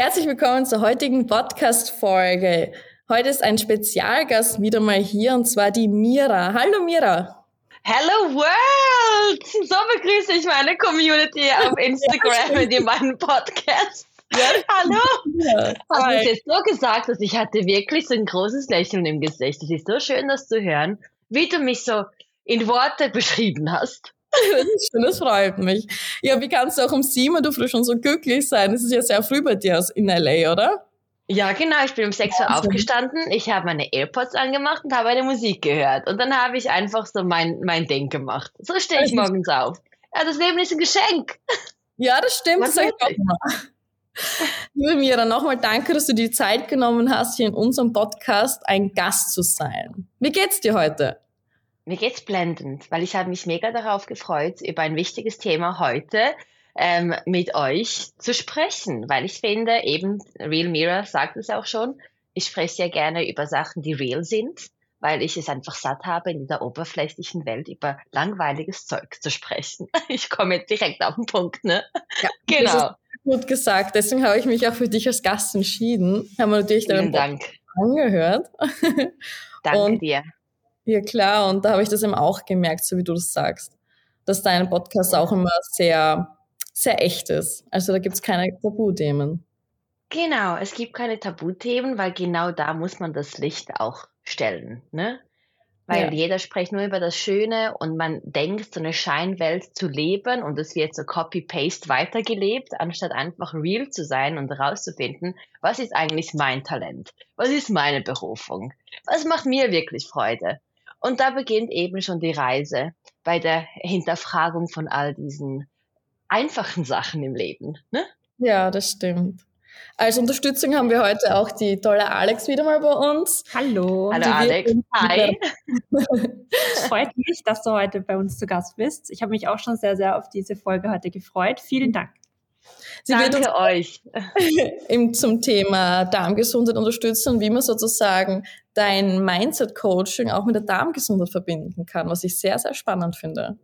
Herzlich willkommen zur heutigen Podcast-Folge. Heute ist ein Spezialgast wieder mal hier und zwar die Mira. Hallo Mira. Hello World! So begrüße ich meine Community auf Instagram ja, in meinen Podcast. Ja, hallo! Ja, Hast du es jetzt so gesagt, dass ich hatte wirklich so ein großes Lächeln im Gesicht. Es ist so schön, das zu hören, wie du mich so in Worte beschrieben hast. Das ist schön, das freut mich. Ja, wie kannst du auch um sieben Uhr früh schon so glücklich sein? Das ist ja sehr früh bei dir in LA, oder? Ja, genau. Ich bin um 6 Uhr aufgestanden. Ich habe meine AirPods angemacht und habe eine Musik gehört. Und dann habe ich einfach so mein, mein Ding gemacht. So stehe ich morgens auf. Ja, das Leben ist ein Geschenk. Ja, das stimmt. Was das sage ich auch mal. Liebe Mira, nochmal danke, dass du die Zeit genommen hast, hier in unserem Podcast ein Gast zu sein. Wie geht's dir heute? Mir geht's blendend, weil ich habe mich mega darauf gefreut, über ein wichtiges Thema heute ähm, mit euch zu sprechen, weil ich finde, eben Real Mirror sagt es auch schon, ich spreche sehr gerne über Sachen, die real sind, weil ich es einfach satt habe, in dieser oberflächlichen Welt über langweiliges Zeug zu sprechen. Ich komme jetzt direkt auf den Punkt, ne? Ja, genau. Gut gesagt. Deswegen habe ich mich auch für dich als Gast entschieden. Haben wir natürlich Vielen Dank. angehört. Danke und, dir. Ja, klar. Und da habe ich das eben auch gemerkt, so wie du das sagst, dass dein Podcast auch immer sehr sehr echt ist. Also da gibt es keine Tabuthemen. Genau, es gibt keine Tabuthemen, weil genau da muss man das Licht auch stellen. Ne? Weil ja. jeder spricht nur über das Schöne und man denkt, so eine Scheinwelt zu leben und es wird so Copy-Paste weitergelebt, anstatt einfach real zu sein und herauszufinden, was ist eigentlich mein Talent? Was ist meine Berufung? Was macht mir wirklich Freude? Und da beginnt eben schon die Reise bei der Hinterfragung von all diesen einfachen Sachen im Leben. Ne? Ja, das stimmt. Als Unterstützung haben wir heute auch die tolle Alex wieder mal bei uns. Hallo. Hallo Alex. Hi. Es freut mich, dass du heute bei uns zu Gast bist. Ich habe mich auch schon sehr, sehr auf diese Folge heute gefreut. Vielen Dank. Sie Danke wird uns euch. Im, zum Thema Darmgesundheit unterstützen, wie man sozusagen dein Mindset-Coaching auch mit der Darmgesundheit verbinden kann, was ich sehr, sehr spannend finde.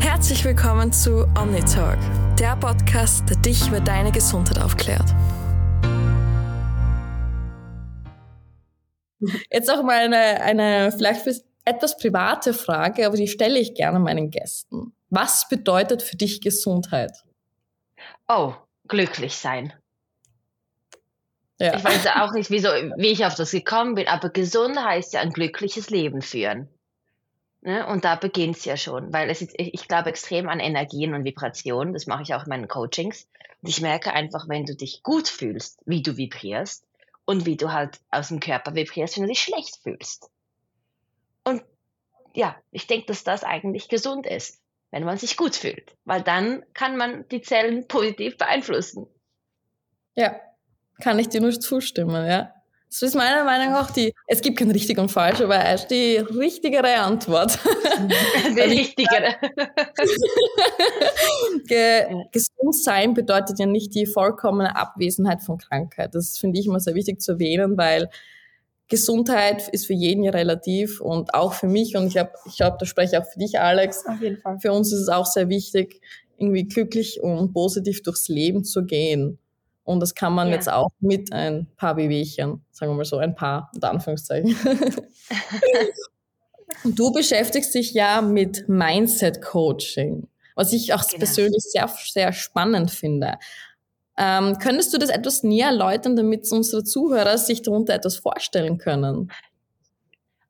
Herzlich willkommen zu OmniTalk, der Podcast, der dich über deine Gesundheit aufklärt. Jetzt auch mal eine, eine vielleicht etwas private Frage, aber die stelle ich gerne meinen Gästen. Was bedeutet für dich Gesundheit? Oh, glücklich sein. Ja. Ich weiß auch nicht, wieso, wie ich auf das gekommen bin, aber gesund heißt ja ein glückliches Leben führen. Ne? Und da beginnt es ja schon, weil es ist, ich glaube extrem an Energien und Vibrationen. Das mache ich auch in meinen Coachings. Und ich merke einfach, wenn du dich gut fühlst, wie du vibrierst und wie du halt aus dem Körper vibrierst, wenn du dich schlecht fühlst. Und ja, ich denke, dass das eigentlich gesund ist, wenn man sich gut fühlt, weil dann kann man die Zellen positiv beeinflussen. Ja, kann ich dir nur zustimmen, ja. Das ist meiner Meinung nach die, es gibt kein richtig und falsch, aber er ist die richtigere Antwort. Die richtigere. Ge gesund sein bedeutet ja nicht die vollkommene Abwesenheit von Krankheit. Das finde ich immer sehr wichtig zu erwähnen, weil Gesundheit ist für jeden ja relativ und auch für mich und ich glaube, ich glaube, da spreche ich auch für dich, Alex. Auf jeden Fall. Für uns ist es auch sehr wichtig, irgendwie glücklich und positiv durchs Leben zu gehen. Und das kann man ja. jetzt auch mit ein paar Wehwehchen, sagen wir mal so, ein paar, unter Anführungszeichen. du beschäftigst dich ja mit Mindset Coaching, was ich auch genau. persönlich sehr, sehr spannend finde. Ähm, könntest du das etwas näher erläutern, damit unsere Zuhörer sich darunter etwas vorstellen können?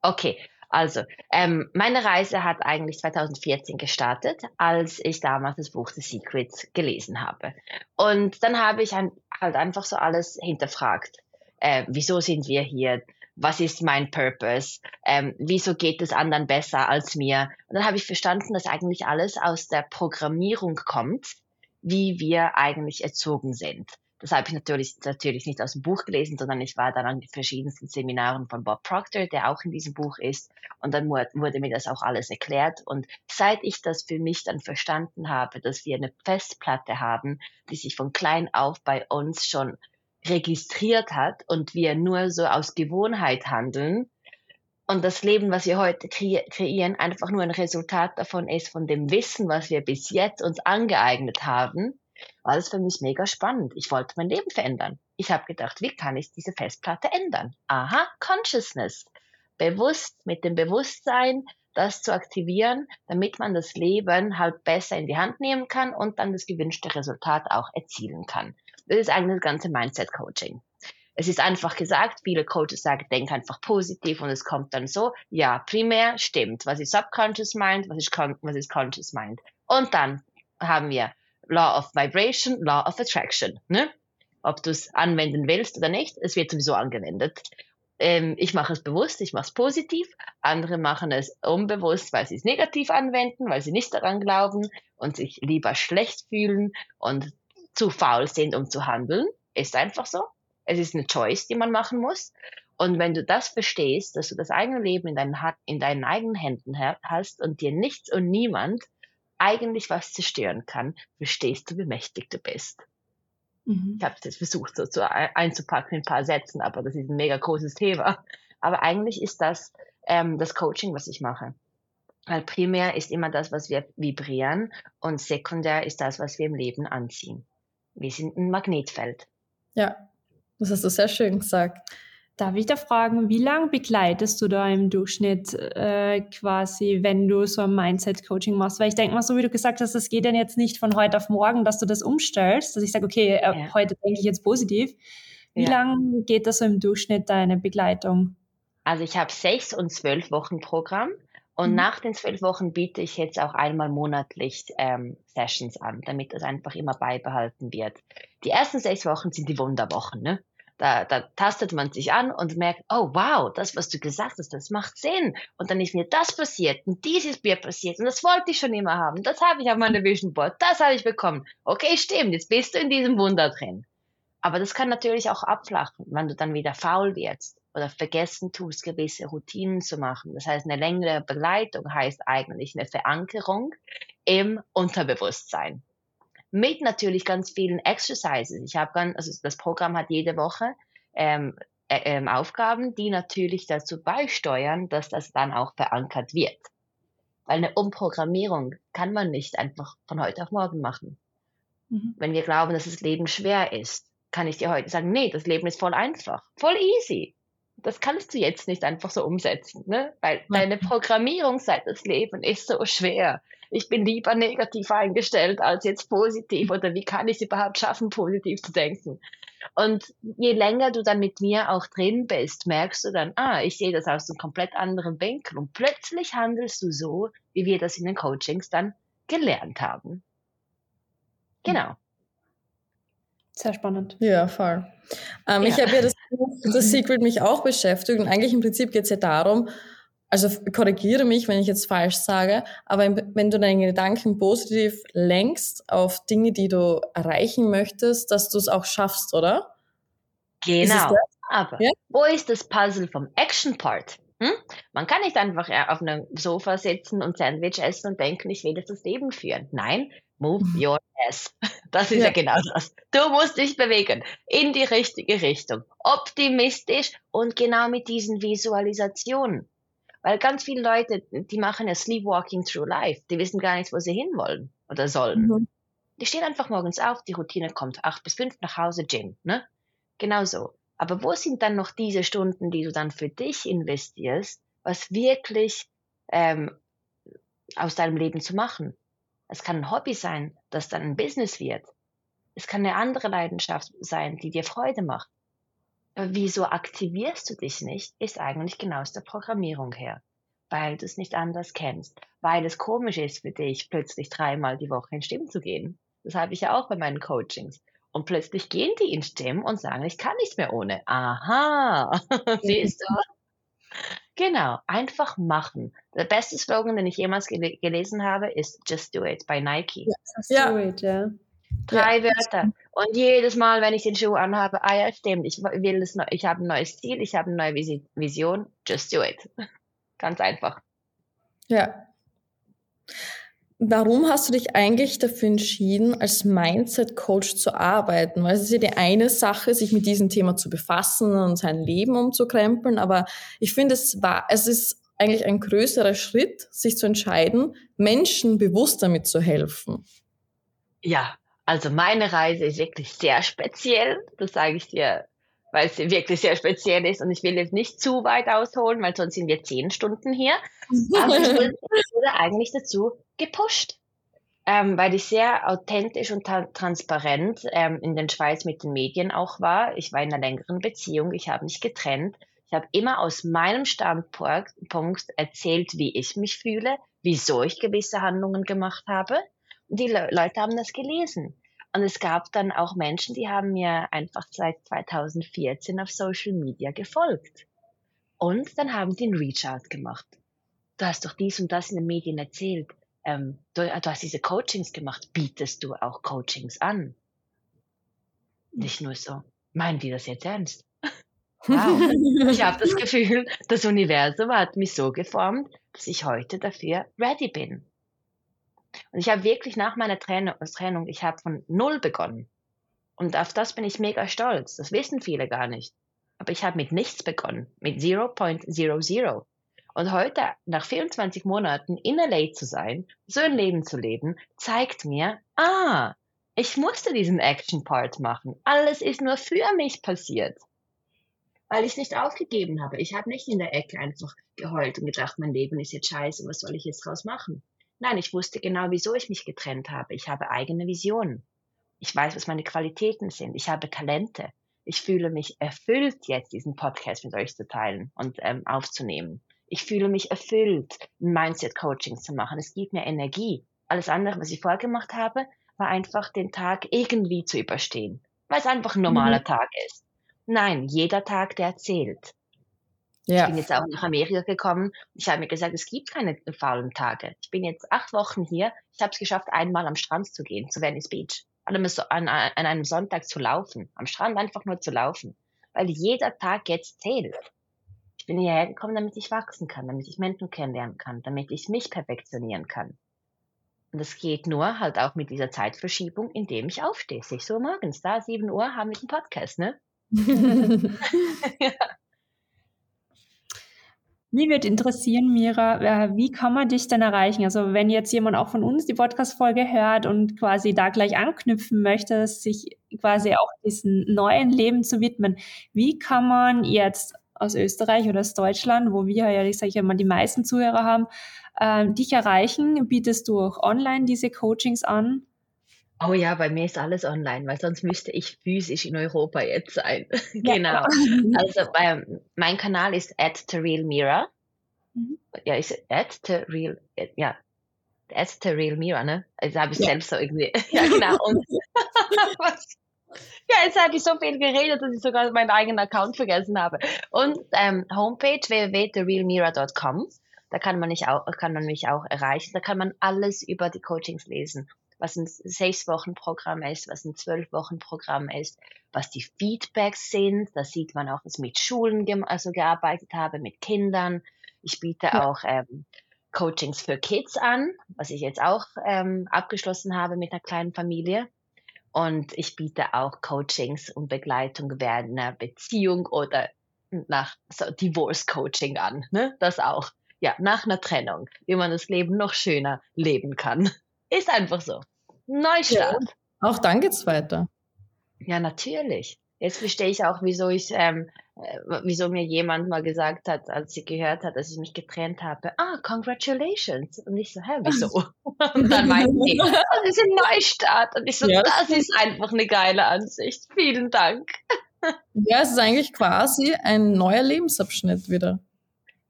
Okay, also, ähm, meine Reise hat eigentlich 2014 gestartet, als ich damals das Buch The Secrets gelesen habe. Und dann habe ich ein, halt einfach so alles hinterfragt. Äh, wieso sind wir hier? Was ist mein Purpose? Ähm, wieso geht es anderen besser als mir? Und dann habe ich verstanden, dass eigentlich alles aus der Programmierung kommt, wie wir eigentlich erzogen sind. Das habe ich natürlich, natürlich nicht aus dem Buch gelesen, sondern ich war dann an den verschiedensten Seminaren von Bob Proctor, der auch in diesem Buch ist. Und dann wurde mir das auch alles erklärt. Und seit ich das für mich dann verstanden habe, dass wir eine Festplatte haben, die sich von klein auf bei uns schon registriert hat und wir nur so aus Gewohnheit handeln, und das Leben, was wir heute kreieren, einfach nur ein Resultat davon ist, von dem Wissen, was wir bis jetzt uns angeeignet haben, war das für mich mega spannend. Ich wollte mein Leben verändern. Ich habe gedacht, wie kann ich diese Festplatte ändern? Aha, Consciousness. Bewusst, mit dem Bewusstsein, das zu aktivieren, damit man das Leben halt besser in die Hand nehmen kann und dann das gewünschte Resultat auch erzielen kann. Das ist eigentlich das ganze Mindset-Coaching. Es ist einfach gesagt, viele Coaches sagen, denk einfach positiv und es kommt dann so. Ja, primär stimmt. Was ist Subconscious Mind? Was ist, was ist Conscious Mind? Und dann haben wir Law of Vibration, Law of Attraction. Ne? Ob du es anwenden willst oder nicht, es wird sowieso angewendet. Ähm, ich mache es bewusst, ich mache es positiv. Andere machen es unbewusst, weil sie es negativ anwenden, weil sie nicht daran glauben und sich lieber schlecht fühlen und zu faul sind, um zu handeln. Ist einfach so. Es ist eine Choice, die man machen muss. Und wenn du das verstehst, dass du das eigene Leben in deinen, in deinen eigenen Händen hast und dir nichts und niemand eigentlich was zerstören kann, verstehst du, wie mächtig du bist. Mhm. Ich habe es jetzt versucht, so zu einzupacken in ein paar Sätzen, aber das ist ein mega großes Thema. Aber eigentlich ist das ähm, das Coaching, was ich mache. Weil primär ist immer das, was wir vibrieren und sekundär ist das, was wir im Leben anziehen. Wir sind ein Magnetfeld. Ja, das hast du sehr schön gesagt. Darf ich da fragen, wie lange begleitest du da im Durchschnitt äh, quasi, wenn du so ein Mindset-Coaching machst? Weil ich denke mal, so wie du gesagt hast, das geht dann jetzt nicht von heute auf morgen, dass du das umstellst, dass ich sage, okay, äh, ja. heute denke ich jetzt positiv. Wie ja. lange geht das so im Durchschnitt deine Begleitung? Also ich habe sechs und zwölf Wochen Programm und mhm. nach den zwölf Wochen biete ich jetzt auch einmal monatlich ähm, Sessions an, damit das einfach immer beibehalten wird. Die ersten sechs Wochen sind die Wunderwochen, ne? Da, da tastet man sich an und merkt, oh wow, das, was du gesagt hast, das macht Sinn. Und dann ist mir das passiert und dies ist mir passiert und das wollte ich schon immer haben. Das habe ich auf meiner Vision Board, das habe ich bekommen. Okay, stimmt, jetzt bist du in diesem Wunder drin. Aber das kann natürlich auch abflachen, wenn du dann wieder faul wirst oder vergessen tust, gewisse Routinen zu machen. Das heißt, eine längere Begleitung heißt eigentlich eine Verankerung im Unterbewusstsein mit natürlich ganz vielen Exercises. Ich habe ganz, also das Programm hat jede Woche ähm, äh, ähm, Aufgaben, die natürlich dazu beisteuern, dass das dann auch verankert wird. Weil eine Umprogrammierung kann man nicht einfach von heute auf morgen machen. Mhm. Wenn wir glauben, dass das Leben schwer ist, kann ich dir heute sagen, nee, das Leben ist voll einfach, voll easy. Das kannst du jetzt nicht einfach so umsetzen, ne? Weil deine Programmierung seit das Leben ist so schwer ich bin lieber negativ eingestellt als jetzt positiv oder wie kann ich es überhaupt schaffen, positiv zu denken? Und je länger du dann mit mir auch drin bist, merkst du dann, ah, ich sehe das aus einem komplett anderen Winkel und plötzlich handelst du so, wie wir das in den Coachings dann gelernt haben. Genau. Sehr spannend. Ja, voll. Ähm, ja. Ich habe ja das, das Secret mich auch beschäftigt und eigentlich im Prinzip geht es ja darum, also korrigiere mich, wenn ich jetzt falsch sage, aber wenn du deine Gedanken positiv lenkst auf Dinge, die du erreichen möchtest, dass du es auch schaffst, oder? Genau. Aber ja? wo ist das Puzzle vom Action Part? Hm? Man kann nicht einfach auf einem Sofa sitzen und Sandwich essen und denken, ich will jetzt das Leben führen. Nein, move mhm. your ass. Das ist ja. ja genau das. Du musst dich bewegen in die richtige Richtung. Optimistisch und genau mit diesen Visualisationen. Weil ganz viele Leute, die machen ja Sleepwalking through life. Die wissen gar nicht, wo sie hinwollen oder sollen. Mhm. Die stehen einfach morgens auf, die Routine kommt acht bis fünf nach Hause, Gym, ne? Genau so. Aber wo sind dann noch diese Stunden, die du dann für dich investierst, was wirklich ähm, aus deinem Leben zu machen? Es kann ein Hobby sein, das dann ein Business wird. Es kann eine andere Leidenschaft sein, die dir Freude macht wieso aktivierst du dich nicht, ist eigentlich genau aus der Programmierung her. Weil du es nicht anders kennst. Weil es komisch ist für dich, plötzlich dreimal die Woche ins Stimmen zu gehen. Das habe ich ja auch bei meinen Coachings. Und plötzlich gehen die ins Stimmen und sagen, ich kann nicht mehr ohne. Aha, siehst du? Genau, einfach machen. Der beste Slogan, den ich jemals gel gelesen habe, ist Just Do It bei Nike. Just ja. Do It, ja. Drei ja. Wörter. Und jedes Mal, wenn ich den Schuh anhabe, ah ja, stimmt, ich will es, ich habe ein neues Ziel, ich habe eine neue Vision, just do it. Ganz einfach. Ja. Warum hast du dich eigentlich dafür entschieden, als Mindset-Coach zu arbeiten? Weil es ist ja die eine Sache, sich mit diesem Thema zu befassen und sein Leben umzukrempeln, aber ich finde, es war, es ist eigentlich ein größerer Schritt, sich zu entscheiden, Menschen bewusst damit zu helfen. Ja, Also meine Reise ist wirklich sehr speziell, das sage ich dir, weil es wirklich sehr speziell ist und ich will jetzt nicht zu weit ausholen, weil sonst sind wir zehn Stunden hier. Aber ich wurde eigentlich dazu gepusht, ähm, weil ich sehr authentisch und tra transparent ähm, in den Schweiz mit den Medien auch war. Ich war in einer längeren Beziehung, ich habe mich getrennt. Ich habe immer aus meinem Standpunkt erzählt, wie ich mich fühle, wieso ich gewisse Handlungen gemacht habe die Le Leute haben das gelesen. Und es gab dann auch Menschen, die haben mir einfach seit 2014 auf Social Media gefolgt. Und dann haben die einen Reach-out gemacht. Du hast doch dies und das in den Medien erzählt. Ähm, du, du, hast diese Coachings gemacht. Bietest du auch Coachings an? Nicht nur so. Meinen die das jetzt ernst? Wow. ich habe das Gefühl, das Universum hat mich so geformt, dass ich heute dafür ready bin. Und ich habe wirklich nach meiner Trennung, ich habe von null begonnen. Und auf das bin ich mega stolz. Das wissen viele gar nicht. Aber ich habe mit nichts begonnen, mit 0.00. Und heute, nach 24 Monaten in LA zu sein, so ein Leben zu leben, zeigt mir, ah, ich musste diesen Action-Part machen. Alles ist nur für mich passiert. Weil ich es nicht aufgegeben habe. Ich habe nicht in der Ecke einfach geheult und gedacht, mein Leben ist jetzt scheiße, was soll ich jetzt draus machen? Nein, ich wusste genau, wieso ich mich getrennt habe. Ich habe eigene Visionen. Ich weiß, was meine Qualitäten sind. Ich habe Talente. Ich fühle mich erfüllt, jetzt diesen Podcast mit euch zu teilen und ähm, aufzunehmen. Ich fühle mich erfüllt, ein Mindset-Coaching zu machen. Es gibt mir Energie. Alles andere, was ich vorher gemacht habe, war einfach den Tag irgendwie zu überstehen, weil es einfach ein normaler mhm. Tag ist. Nein, jeder Tag, der zählt. Ja. Ich bin jetzt auch nach Amerika gekommen. Ich habe mir gesagt, es gibt keine faulen Tage. Ich bin jetzt acht Wochen hier. Ich habe es geschafft, einmal am Strand zu gehen, zu Venice Beach. An an, an einem Sonntag zu laufen. Am Strand einfach nur zu laufen. Weil jeder Tag jetzt zählt. Ich bin hierher gekommen, damit ich wachsen kann, damit ich Menschen kennenlernen kann, damit ich mich perfektionieren kann. Und das geht nur halt auch mit dieser Zeitverschiebung, indem ich aufstehe. 6 Uhr morgens, da 7 Uhr haben wir den Podcast, ne? Mich würde interessieren, Mira, wie kann man dich denn erreichen? Also wenn jetzt jemand auch von uns die Podcast-Folge hört und quasi da gleich anknüpfen möchte, sich quasi auch diesem neuen Leben zu widmen, wie kann man jetzt aus Österreich oder aus Deutschland, wo wir ja, ich sage ja mal, die meisten Zuhörer haben, äh, dich erreichen? Bietest du auch online diese Coachings an? Oh ja, bei mir ist alles online, weil sonst müsste ich physisch in Europa jetzt sein. Genau. Also ähm, mein Kanal ist at the real Mira. Mhm. Ja, ist at the real, ja, at the real Mira, ne? Also habe ich ja. selbst so irgendwie. ja, genau. Und Ja, jetzt habe ich so viel geredet, dass ich sogar meinen eigenen Account vergessen habe. Und ähm, Homepage www.therealmira.com. Da kann man, mich auch, kann man mich auch erreichen. Da kann man alles über die Coachings lesen was ein sechs Wochen Programm ist, was ein zwölf Wochen Programm ist, was die Feedbacks sind. Da sieht man auch, dass ich mit Schulen also gearbeitet habe, mit Kindern. Ich biete ja. auch ähm, Coachings für Kids an, was ich jetzt auch ähm, abgeschlossen habe mit einer kleinen Familie. Und ich biete auch Coachings und Begleitung während einer Beziehung oder nach so Divorce Coaching an. Ne? Das auch. Ja, nach einer Trennung, wie man das Leben noch schöner leben kann. Ist einfach so. Neustart. Ja, auch dann geht's weiter. Ja, natürlich. Jetzt verstehe ich auch, wieso ich, ähm, äh, wieso mir jemand mal gesagt hat, als sie gehört hat, dass ich mich getrennt habe, ah, congratulations. Und ich so, hä, wieso? Und dann meinte sie, das ist ein Neustart. Und ich so, ja, das ist einfach eine geile Ansicht. Vielen Dank. Ja, es ist eigentlich quasi ein neuer Lebensabschnitt wieder.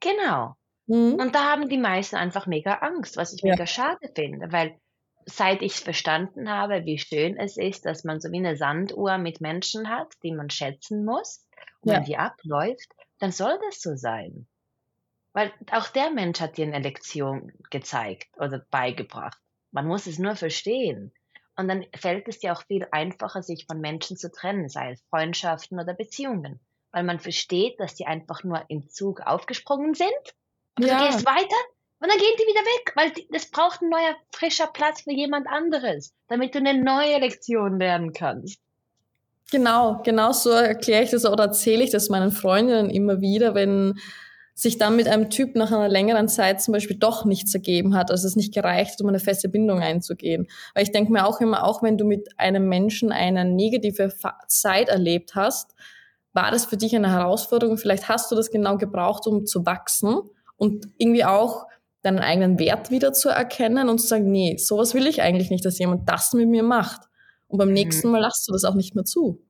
Genau. Mhm. Und da haben die meisten einfach mega Angst, was ich ja. mega schade finde, weil seit ich verstanden habe, wie schön es ist, dass man so wie eine Sanduhr mit Menschen hat, die man schätzen muss. Und ja. wenn die abläuft, dann soll das so sein. Weil auch der Mensch hat dir eine Lektion gezeigt oder beigebracht. Man muss es nur verstehen. Und dann fällt es dir auch viel einfacher, sich von Menschen zu trennen, sei es Freundschaften oder Beziehungen. Weil man versteht, dass die einfach nur im Zug aufgesprungen sind. Und ja. du gehst weiter und dann gehen die wieder weg, weil es braucht ein neuer, frischer Platz für jemand anderes, damit du eine neue Lektion lernen kannst. Genau, genau so erkläre ich das oder erzähle ich das meinen Freundinnen immer wieder, wenn sich dann mit einem Typ nach einer längeren Zeit zum Beispiel doch nichts ergeben hat, also es nicht gereicht, um eine feste Bindung einzugehen. Weil ich denke mir auch immer, auch wenn du mit einem Menschen eine negative Zeit erlebt hast, war das für dich eine Herausforderung. Vielleicht hast du das genau gebraucht, um zu wachsen und irgendwie auch deinen eigenen Wert wieder zu erkennen und zu sagen, nee, sowas will ich eigentlich nicht, dass jemand das mit mir macht. Und beim nächsten mhm. Mal lässt du das auch nicht mehr zu.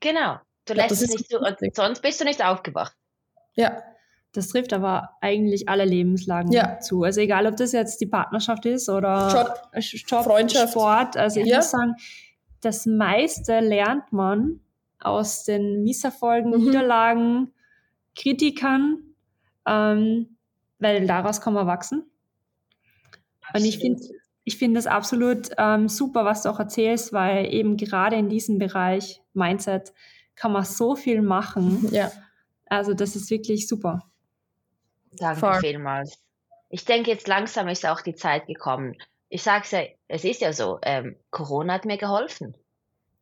Genau. Du lässt es nicht zu, und sonst bist du nicht aufgewacht. Ja. Das trifft aber eigentlich alle Lebenslagen ja. zu. Also egal, ob das jetzt die Partnerschaft ist oder Job, Job Freundschaft. Sport. Also ich ja. muss sagen, das meiste lernt man aus den Misserfolgen, mhm. Niederlagen, Kritikern, ähm, weil daraus kann man wachsen. Absolut. Und ich finde ich finde das absolut ähm, super, was du auch erzählst, weil eben gerade in diesem Bereich Mindset kann man so viel machen. Ja. Also das ist wirklich super. Danke Voll. vielmals. Ich denke, jetzt langsam ist auch die Zeit gekommen. Ich sage es ja, es ist ja so, ähm, Corona hat mir geholfen.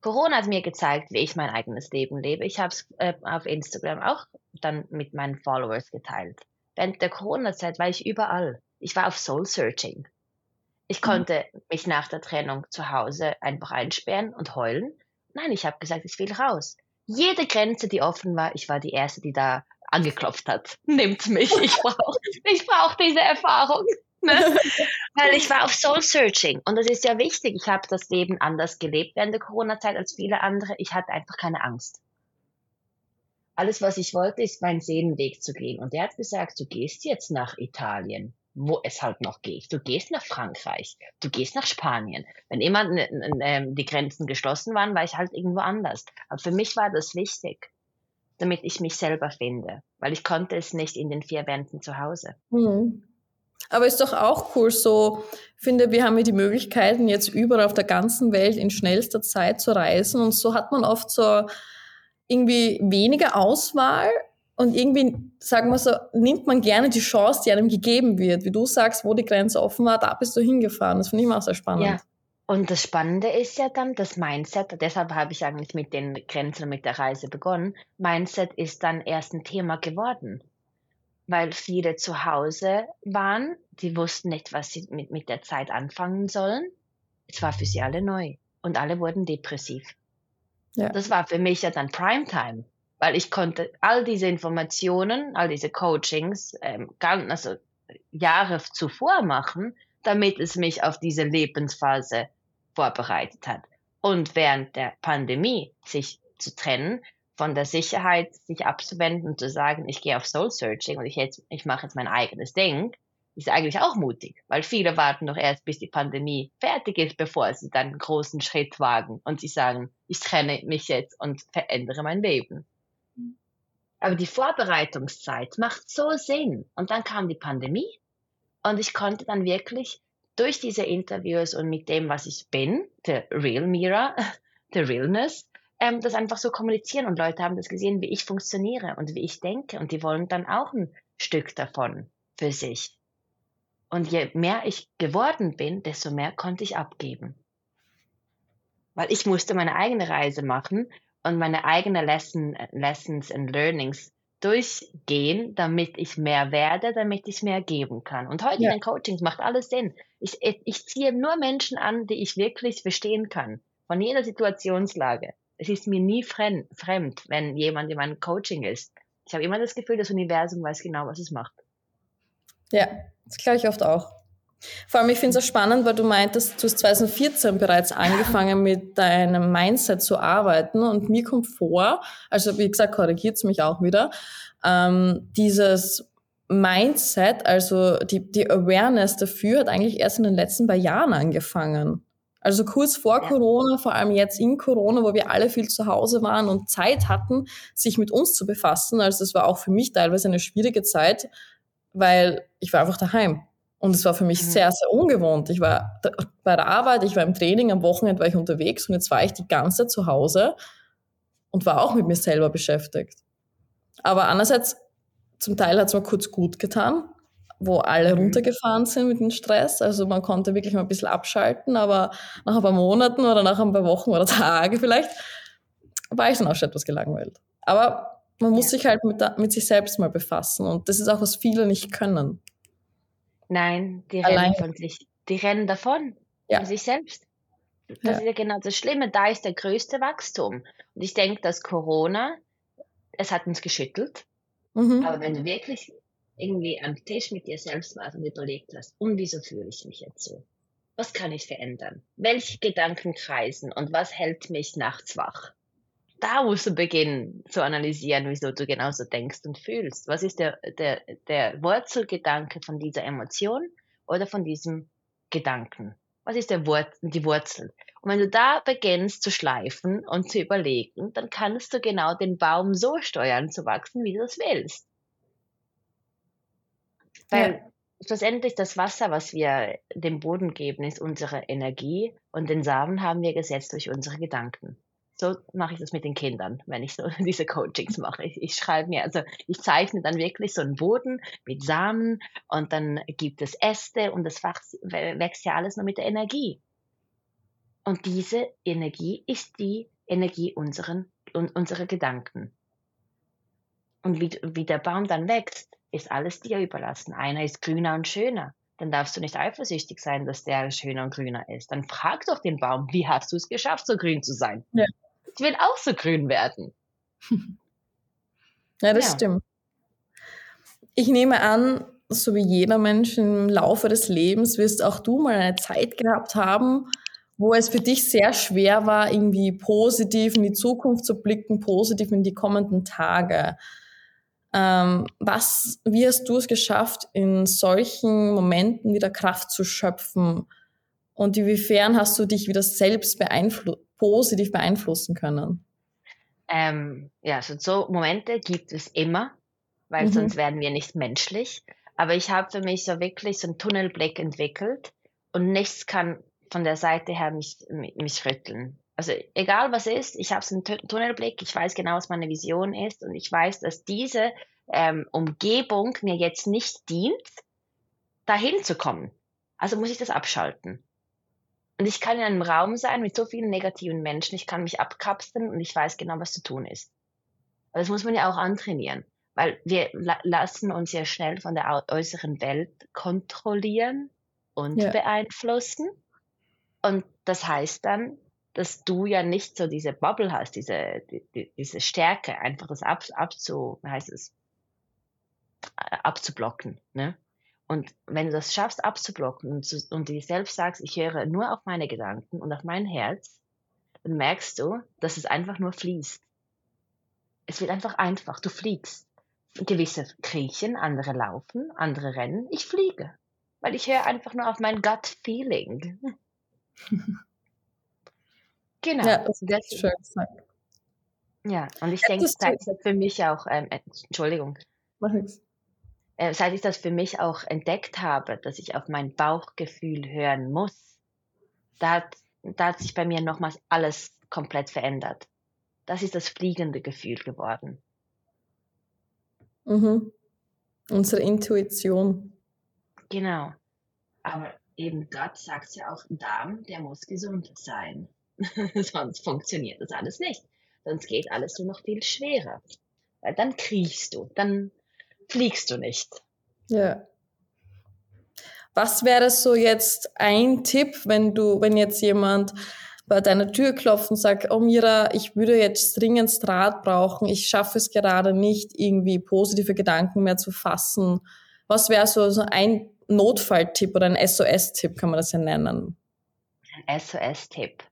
Corona hat mir gezeigt, wie ich mein eigenes Leben lebe. Ich habe es äh, auf Instagram auch dann mit meinen Followers geteilt. Während der Corona-Zeit war ich überall. Ich war auf Soul Searching. Ich mhm. konnte mich nach der Trennung zu Hause einfach einsperren und heulen. Nein, ich habe gesagt, ich will raus. Jede Grenze, die offen war, ich war die Erste, die da angeklopft hat. Nimmt mich, ich brauche ich brauch diese Erfahrung. Ne? Weil ich war auf Soul Searching und das ist ja wichtig. Ich habe das Leben anders gelebt während der Corona-Zeit als viele andere. Ich hatte einfach keine Angst. Alles, was ich wollte, ist meinen Seelenweg zu gehen. Und er hat gesagt, du gehst jetzt nach Italien wo es halt noch geht. Du gehst nach Frankreich, du gehst nach Spanien. Wenn immer ähm, die Grenzen geschlossen waren, war ich halt irgendwo anders. Aber für mich war das wichtig, damit ich mich selber finde, weil ich konnte es nicht in den vier Wänden zu Hause. Mhm. Aber ist doch auch cool so, finde, wir haben ja die Möglichkeiten, jetzt überall auf der ganzen Welt in schnellster Zeit zu reisen und so hat man oft so irgendwie weniger Auswahl, und irgendwie, sagen wir so, nimmt man gerne die Chance, die einem gegeben wird. Wie du sagst, wo die Grenze offen war, da bist du hingefahren. Das finde ich immer auch sehr spannend. Ja. Und das Spannende ist ja dann das Mindset, deshalb habe ich eigentlich mit den Grenzen und mit der Reise begonnen. Mindset ist dann erst ein Thema geworden, weil viele zu Hause waren, die wussten nicht, was sie mit, mit der Zeit anfangen sollen. Es war für sie alle neu und alle wurden depressiv. Ja. Das war für mich ja dann Primetime weil ich konnte all diese Informationen, all diese Coachings, ähm, ganz, also Jahre zuvor machen, damit es mich auf diese Lebensphase vorbereitet hat. Und während der Pandemie sich zu trennen, von der Sicherheit sich abzuwenden und zu sagen, ich gehe auf Soul Searching und ich, jetzt, ich mache jetzt mein eigenes Ding, ist eigentlich auch mutig, weil viele warten noch erst, bis die Pandemie fertig ist, bevor sie dann einen großen Schritt wagen und sie sagen, ich trenne mich jetzt und verändere mein Leben. Aber die Vorbereitungszeit macht so Sinn. Und dann kam die Pandemie und ich konnte dann wirklich durch diese Interviews und mit dem, was ich bin, der Real Mira, der Realness, ähm, das einfach so kommunizieren. Und Leute haben das gesehen, wie ich funktioniere und wie ich denke. Und die wollen dann auch ein Stück davon für sich. Und je mehr ich geworden bin, desto mehr konnte ich abgeben. Weil ich musste meine eigene Reise machen und meine eigenen Lesson, Lessons and Learnings durchgehen, damit ich mehr werde, damit ich mehr geben kann. Und heute ja. in den Coachings macht alles Sinn. Ich, ich ziehe nur Menschen an, die ich wirklich verstehen kann. Von jeder Situationslage. Es ist mir nie fremd, fremd wenn jemand in meinem Coaching ist. Ich habe immer das Gefühl, das Universum weiß genau, was es macht. Ja, das glaube ich oft auch. Vor allem, ich finde es auch spannend, weil du meintest, du hast 2014 bereits angefangen mit deinem Mindset zu arbeiten und mir kommt vor, also wie gesagt, korrigiert mich auch wieder, ähm, dieses Mindset, also die, die Awareness dafür hat eigentlich erst in den letzten paar Jahren angefangen. Also kurz vor ja. Corona, vor allem jetzt in Corona, wo wir alle viel zu Hause waren und Zeit hatten, sich mit uns zu befassen. Also das war auch für mich teilweise eine schwierige Zeit, weil ich war einfach daheim. Und es war für mich mhm. sehr, sehr ungewohnt. Ich war bei der Arbeit, ich war im Training, am Wochenende war ich unterwegs und jetzt war ich die ganze Zeit zu Hause und war auch mit mir selber beschäftigt. Aber andererseits, zum Teil hat es mir kurz gut getan, wo alle mhm. runtergefahren sind mit dem Stress. Also man konnte wirklich mal ein bisschen abschalten, aber nach ein paar Monaten oder nach ein paar Wochen oder Tage vielleicht war ich dann auch schon etwas gelangweilt. Aber Man muss ja. sich halt mit, mit, sich selbst mal befassen und das ist auch, was viele nicht können. Nein, die Allein. rennen von sich, die rennen davon, ja. von sich selbst. Das ja. ist ja genau das Schlimme, da ist der größte Wachstum. Und ich denke, dass Corona, es hat uns geschüttelt, mhm. aber wenn du wirklich irgendwie am Tisch mit dir selbst warst und überlegt hast, und wieso fühle ich mich jetzt so? Was kann ich verändern? Welche Gedanken kreisen und was hält mich nachts wach? Da musst du beginnen zu analysieren, wieso du genauso denkst und fühlst. Was ist der, der, der Wurzelgedanke von dieser Emotion oder von diesem Gedanken? Was ist der Wur die Wurzel? Und wenn du da beginnst zu schleifen und zu überlegen, dann kannst du genau den Baum so steuern zu wachsen, wie du es willst. Weil ja. schlussendlich das Wasser, was wir dem Boden geben, ist unsere Energie und den Samen haben wir gesetzt durch unsere Gedanken. So mache ich das mit den Kindern, wenn ich so diese Coachings mache. Ich, ich schreibe mir, also ich zeichne dann wirklich so einen Boden mit Samen und dann gibt es Äste und das wächst ja alles nur mit der Energie. Und diese Energie ist die Energie unseren, unserer Gedanken. Und wie, wie der Baum dann wächst, ist alles dir überlassen. Einer ist grüner und schöner. Dann darfst du nicht eifersüchtig sein, dass der schöner und grüner ist. Dann frag doch den Baum, wie hast du es geschafft, so grün zu sein? Ja. Ich will auch so grün werden. ja, das ja. stimmt. Ich nehme an, so wie jeder Mensch im Laufe des Lebens wirst auch du mal eine Zeit gehabt haben, wo es für dich sehr schwer war, irgendwie positiv in die Zukunft zu blicken, positiv in die kommenden Tage. Ähm, was, wie hast du es geschafft, in solchen Momenten wieder Kraft zu schöpfen? Und inwiefern hast du dich wieder selbst beeinflu positiv beeinflussen können? Ähm, ja, so, so Momente gibt es immer, weil mhm. sonst werden wir nicht menschlich. Aber ich habe für mich so wirklich so einen Tunnelblick entwickelt und nichts kann von der Seite her mich, mich rütteln also egal was ist, ich habe so einen Tunnelblick, ich weiß genau, was meine Vision ist und ich weiß, dass diese ähm, Umgebung mir jetzt nicht dient, dahin zu kommen. Also muss ich das abschalten. Und ich kann in einem Raum sein mit so vielen negativen Menschen, ich kann mich abkapseln und ich weiß genau, was zu tun ist. Aber das muss man ja auch antrainieren, weil wir la lassen uns ja schnell von der äußeren Welt kontrollieren und ja. beeinflussen. Und das heißt dann, dass du ja nicht so diese Bubble hast, diese, die, diese Stärke, einfach das ab, abzu, wie heißt es, abzublocken. Ne? Und wenn du das schaffst, abzublocken und, zu, und dir selbst sagst, ich höre nur auf meine Gedanken und auf mein Herz, dann merkst du, dass es einfach nur fließt. Es wird einfach einfach, du fliegst. Gewisse kriechen, andere laufen, andere rennen. Ich fliege, weil ich höre einfach nur auf mein Gut Feeling. Genau. Ja, das ist schön gesagt. Ja, und ich denke, seit ich das für mich auch, ähm, äh, Entschuldigung, Mach nichts. Äh, seit ich das für mich auch entdeckt habe, dass ich auf mein Bauchgefühl hören muss, da hat, da hat sich bei mir nochmals alles komplett verändert. Das ist das fliegende Gefühl geworden. Mhm. Unsere Intuition. Genau. Aber eben Gott sagt ja auch, Darm, der muss gesund sein. Sonst funktioniert das alles nicht. Sonst geht alles nur noch viel schwerer. Weil dann kriechst du, dann fliegst du nicht. Ja. Was wäre so jetzt ein Tipp, wenn du, wenn jetzt jemand bei deiner Tür klopft und sagt, oh Mira, ich würde jetzt dringend Draht brauchen, ich schaffe es gerade nicht, irgendwie positive Gedanken mehr zu fassen. Was wäre so, so ein Notfalltipp oder ein SOS-Tipp, kann man das ja nennen? Ein SOS-Tipp.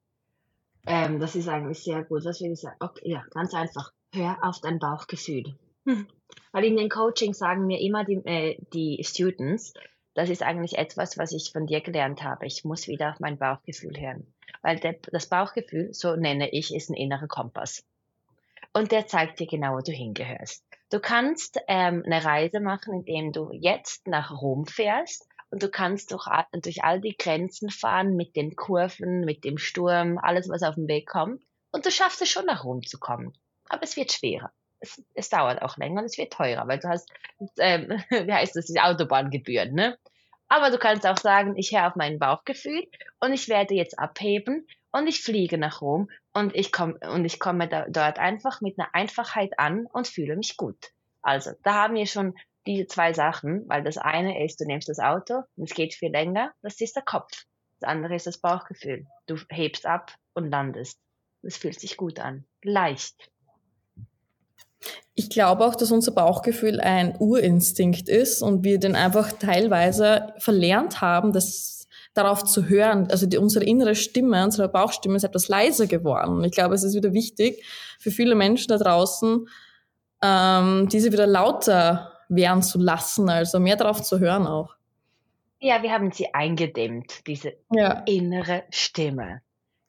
Ähm, das ist eigentlich sehr gut. Was will ich sagen? Okay, ja, ganz einfach. Hör auf dein Bauchgefühl. Hm. Weil in den Coachings sagen mir immer die, äh, die Students, das ist eigentlich etwas, was ich von dir gelernt habe. Ich muss wieder auf mein Bauchgefühl hören. Weil der, das Bauchgefühl, so nenne ich, ist ein innerer Kompass. Und der zeigt dir genau, wo du hingehörst. Du kannst ähm, eine Reise machen, indem du jetzt nach Rom fährst und du kannst durch, durch all die Grenzen fahren mit den Kurven, mit dem Sturm, alles, was auf dem Weg kommt. Und du schaffst es schon nach Rom zu kommen. Aber es wird schwerer. Es, es dauert auch länger und es wird teurer, weil du hast, ähm, wie heißt das, diese Autobahngebühren, ne? Aber du kannst auch sagen, ich höre auf mein Bauchgefühl und ich werde jetzt abheben und ich fliege nach Rom und ich komme und ich komme da, dort einfach mit einer Einfachheit an und fühle mich gut. Also, da haben wir schon diese zwei Sachen, weil das eine ist, du nimmst das Auto und es geht viel länger, das ist der Kopf. Das andere ist das Bauchgefühl. Du hebst ab und landest. Das fühlt sich gut an. Leicht. Ich glaube auch, dass unser Bauchgefühl ein Urinstinkt ist und wir den einfach teilweise verlernt haben, das darauf zu hören. Also die, unsere innere Stimme, unsere Bauchstimme ist etwas leiser geworden. Und ich glaube, es ist wieder wichtig für viele Menschen da draußen, ähm, diese wieder lauter werden zu lassen, also mehr darauf zu hören auch. Ja, wir haben sie eingedämmt, diese ja. innere Stimme.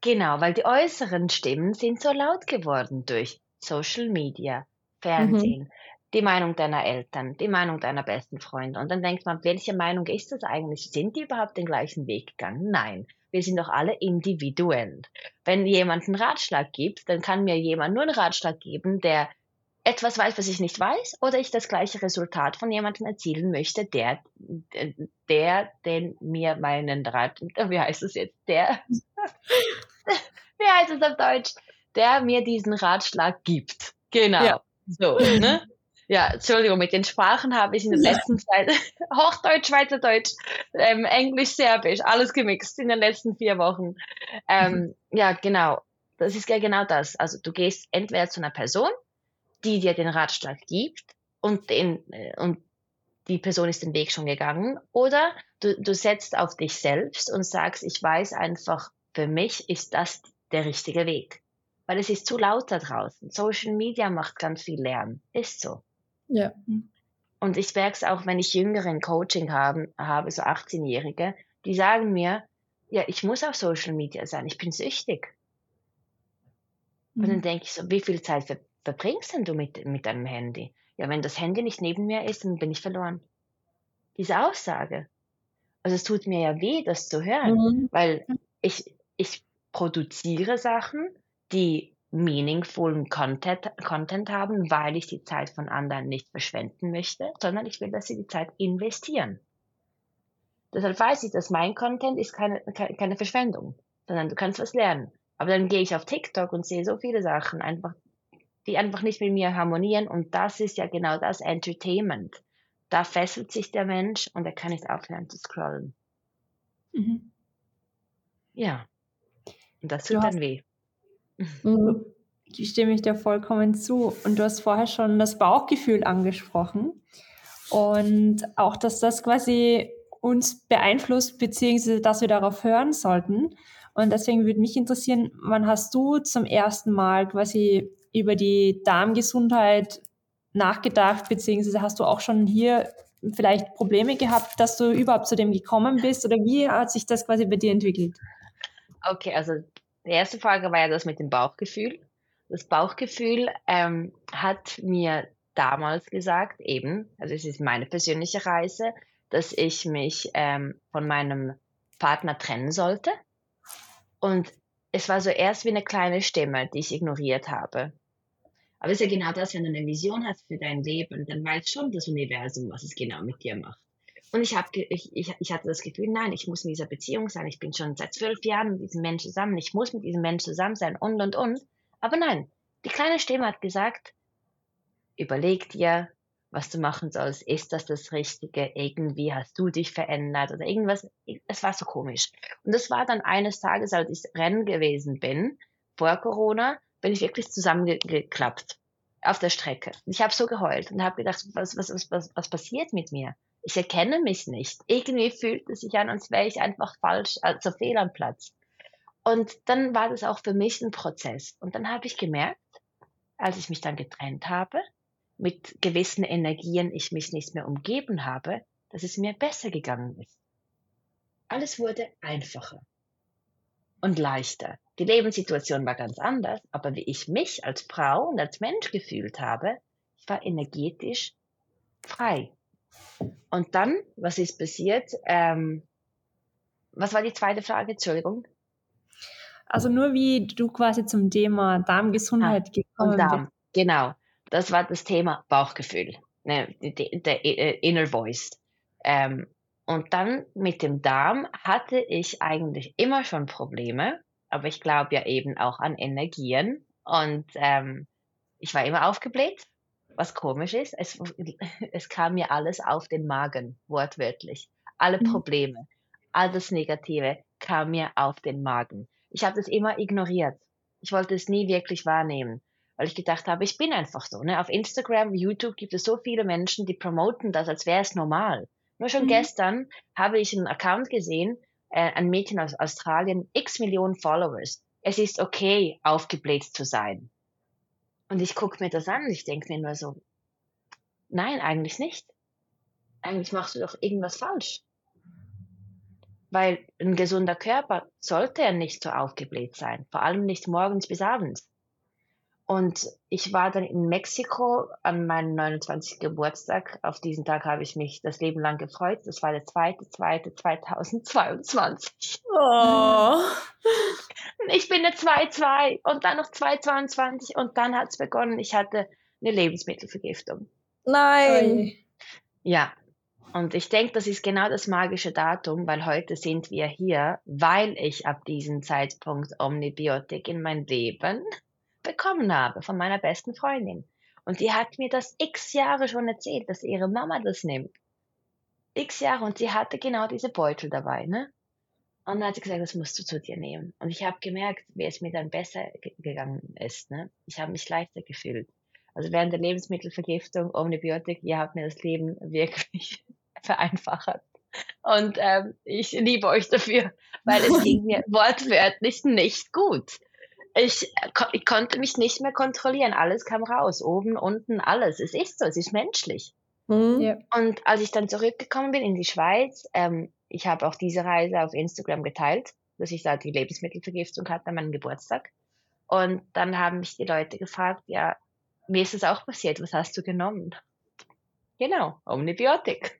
Genau, weil die äußeren Stimmen sind so laut geworden durch Social Media, Fernsehen, mhm. die Meinung deiner Eltern, die Meinung deiner besten Freunde. Und dann denkt man, welche Meinung ist das eigentlich? Sind die überhaupt den gleichen Weg gegangen? Nein. Wir sind doch alle individuell. Wenn jemand einen Ratschlag gibt, dann kann mir jemand nur einen Ratschlag geben, der etwas weiß, was ich nicht weiß, oder ich das gleiche Resultat von jemandem erzielen möchte, der, der, den mir meinen Rat, wie heißt es jetzt, der, wie heißt es auf Deutsch, der mir diesen Ratschlag gibt. Genau. Ja. So, ne? Ja, Entschuldigung, mit den Sprachen habe ich in der letzten Zeit Hochdeutsch, Schweizerdeutsch, ähm, Englisch, Serbisch, alles gemixt in den letzten vier Wochen. Ähm, mhm. Ja, genau. Das ist ja genau das. Also du gehst entweder zu einer Person, die dir den Ratschlag gibt und, den, äh, und die Person ist den Weg schon gegangen, oder du, du setzt auf dich selbst und sagst, ich weiß einfach, für mich ist das der richtige Weg weil es ist zu laut da draußen. Social Media macht ganz viel Lärm. Ist so. Ja. Und ich merke es auch, wenn ich Jüngeren Coaching haben, habe, so 18-Jährige, die sagen mir, ja, ich muss auf Social Media sein, ich bin süchtig. Mhm. Und dann mhm. denke ich so, wie viel Zeit ver verbringst denn du mit, mit deinem Handy? Ja, wenn das Handy nicht neben mir ist, dann bin ich verloren. Diese Aussage. Also es tut mir ja weh, das zu hören, mhm. weil ich, ich produziere Sachen, die meaningfullen Content, Content haben, weil ich die Zeit von anderen nicht verschwenden möchte, sondern ich will, dass sie die Zeit investieren. Deshalb weiß ich, dass mein Content ist keine, keine Verschwendung, sondern du kannst was lernen. Aber dann gehe ich auf TikTok und sehe so viele Sachen einfach, die einfach nicht mit mir harmonieren und das ist ja genau das Entertainment. Da fesselt sich der Mensch und er kann nicht aufhören zu scrollen. Mhm. Ja. Und das tut dann weh. Mhm. Stimme ich dir vollkommen zu. Und du hast vorher schon das Bauchgefühl angesprochen. Und auch, dass das quasi uns beeinflusst, beziehungsweise dass wir darauf hören sollten. Und deswegen würde mich interessieren, wann hast du zum ersten Mal quasi über die Darmgesundheit nachgedacht, beziehungsweise hast du auch schon hier vielleicht Probleme gehabt, dass du überhaupt zu dem gekommen bist oder wie hat sich das quasi bei dir entwickelt? Okay, also die erste Frage war ja das mit dem Bauchgefühl. Das Bauchgefühl ähm, hat mir damals gesagt, eben, also es ist meine persönliche Reise, dass ich mich ähm, von meinem Partner trennen sollte. Und es war so erst wie eine kleine Stimme, die ich ignoriert habe. Aber es ist ja genau das, wenn du eine Vision hast für dein Leben, dann weiß schon das Universum, was es genau mit dir macht. Und ich, hab, ich, ich, ich hatte das Gefühl, nein, ich muss in dieser Beziehung sein. Ich bin schon seit zwölf Jahren mit diesem Menschen zusammen. Ich muss mit diesem Menschen zusammen sein und, und, und. Aber nein, die kleine Stimme hat gesagt, überleg dir, was du machen sollst. Ist das das Richtige? Irgendwie hast du dich verändert oder irgendwas. Es war so komisch. Und das war dann eines Tages, als ich Rennen gewesen bin, vor Corona, bin ich wirklich zusammengeklappt auf der Strecke. Ich habe so geheult und habe gedacht, was, was, was, was, was passiert mit mir? Ich erkenne mich nicht. Irgendwie fühlt es sich an, als wäre ich einfach falsch, also fehl am Platz. Und dann war das auch für mich ein Prozess. Und dann habe ich gemerkt, als ich mich dann getrennt habe, mit gewissen Energien ich mich nicht mehr umgeben habe, dass es mir besser gegangen ist. Alles wurde einfacher und leichter. Die Lebenssituation war ganz anders, aber wie ich mich als Frau und als Mensch gefühlt habe, ich war energetisch frei. Und dann, was ist passiert? Ähm, was war die zweite Frage? Entschuldigung. Also nur wie du quasi zum Thema Darmgesundheit ah, gekommen Darm. bist. Genau, das war das Thema Bauchgefühl, ne, der äh, Inner Voice. Ähm, und dann mit dem Darm hatte ich eigentlich immer schon Probleme. aber ich glaube ja eben auch an Energien. Und ähm, ich war immer aufgebläht, was komisch ist. Es, es kam mir alles auf den Magen, wortwörtlich. Alle mhm. Probleme, all das Negative kam mir auf den Magen. Ich habe das immer ignoriert. Ich wollte es nie wirklich wahrnehmen, weil ich gedacht habe, ich bin einfach so. Ne? Auf Instagram, YouTube gibt es so viele Menschen, die promoten das, als wäre es normal. Nur schon mhm. gestern habe ich einen Account gesehen, äh, ein Mädchen aus Australien, x Millionen Followers. Es ist okay, aufgebläht zu sein. Und ich gucke mir das an und ich denke mir nur so, nein, eigentlich nicht. Eigentlich machst du doch irgendwas falsch. Weil ein gesunder Körper sollte ja nicht so aufgebläht sein, vor allem nicht morgens bis abends. Und ich war dann in Mexiko an meinem 29. Geburtstag. Auf diesen Tag habe ich mich das Leben lang gefreut. Das war der zweite, zweite 2022. Oh. Ich bin eine 2-2 und dann noch 2-22 und dann hat es begonnen. Ich hatte eine Lebensmittelvergiftung. Nein. Ja. Und ich denke, das ist genau das magische Datum, weil heute sind wir hier, weil ich ab diesem Zeitpunkt Omnibiotik in mein Leben bekommen habe von meiner besten Freundin. Und die hat mir das x Jahre schon erzählt, dass ihre Mama das nimmt. X Jahre und sie hatte genau diese Beutel dabei, ne? Und dann hat sie gesagt, das musst du zu dir nehmen. Und ich habe gemerkt, wie es mir dann besser gegangen ist. Ne? Ich habe mich leichter gefühlt. Also während der Lebensmittelvergiftung, Omnibiotik, ihr habt mir das Leben wirklich vereinfacht. Und ähm, ich liebe euch dafür, weil es ging mir wortwörtlich nicht gut ich, ich konnte mich nicht mehr kontrollieren. Alles kam raus. Oben, unten, alles. Es ist so, es ist menschlich. Mhm. Ja. Und als ich dann zurückgekommen bin in die Schweiz, ähm, ich habe auch diese Reise auf Instagram geteilt, dass ich da die Lebensmittelvergiftung hatte an meinem Geburtstag. Und dann haben mich die Leute gefragt, ja, mir ist es auch passiert, was hast du genommen? Genau, Omnibiotik.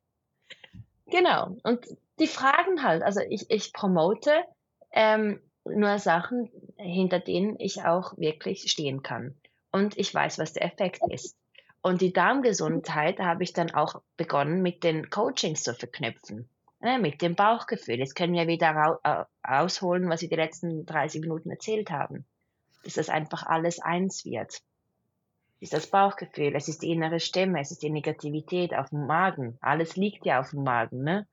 Genau. Und die fragen halt, also ich, ich promote ähm, nur Sachen, hinter denen ich auch wirklich stehen kann. Und ich weiß, was der Effekt ist. Und die Darmgesundheit habe ich dann auch begonnen, mit den Coachings zu verknüpfen. Ne, mit dem Bauchgefühl. Jetzt können wir wieder äh, ausholen, was wir die letzten 30 Minuten erzählt haben. Dass das einfach alles eins wird. Es ist das Bauchgefühl, es ist die innere Stimme, es ist die Negativität auf dem Magen. Alles liegt ja auf dem Magen, ne?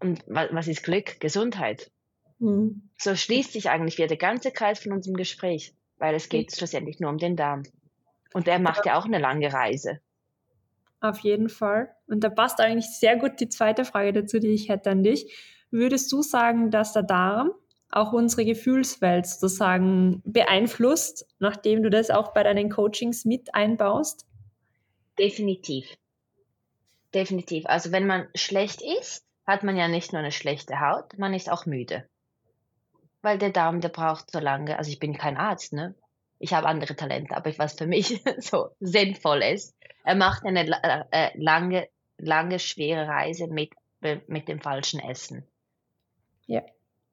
Und was ist Glück? Gesundheit. Mhm. So schließt sich eigentlich wieder der ganze Kreis von unserem Gespräch, weil es geht schlussendlich nur um den Darm. Und der macht ja, ja auch eine lange Reise. Auf jeden Fall. Und da passt eigentlich sehr gut die zweite Frage dazu, die ich hätte an dich. Würdest du sagen, dass der Darm auch unsere Gefühlswelt sozusagen beeinflusst, nachdem du das auch bei deinen Coachings mit einbaust? Definitiv. Definitiv. Also wenn man schlecht isst, hat man ja nicht nur eine schlechte Haut, man ist auch müde weil der Darm, der braucht so lange, also ich bin kein Arzt, ne? Ich habe andere Talente, aber was für mich so sinnvoll ist, er macht eine äh, äh, lange, lange, schwere Reise mit, äh, mit dem falschen Essen. Ja.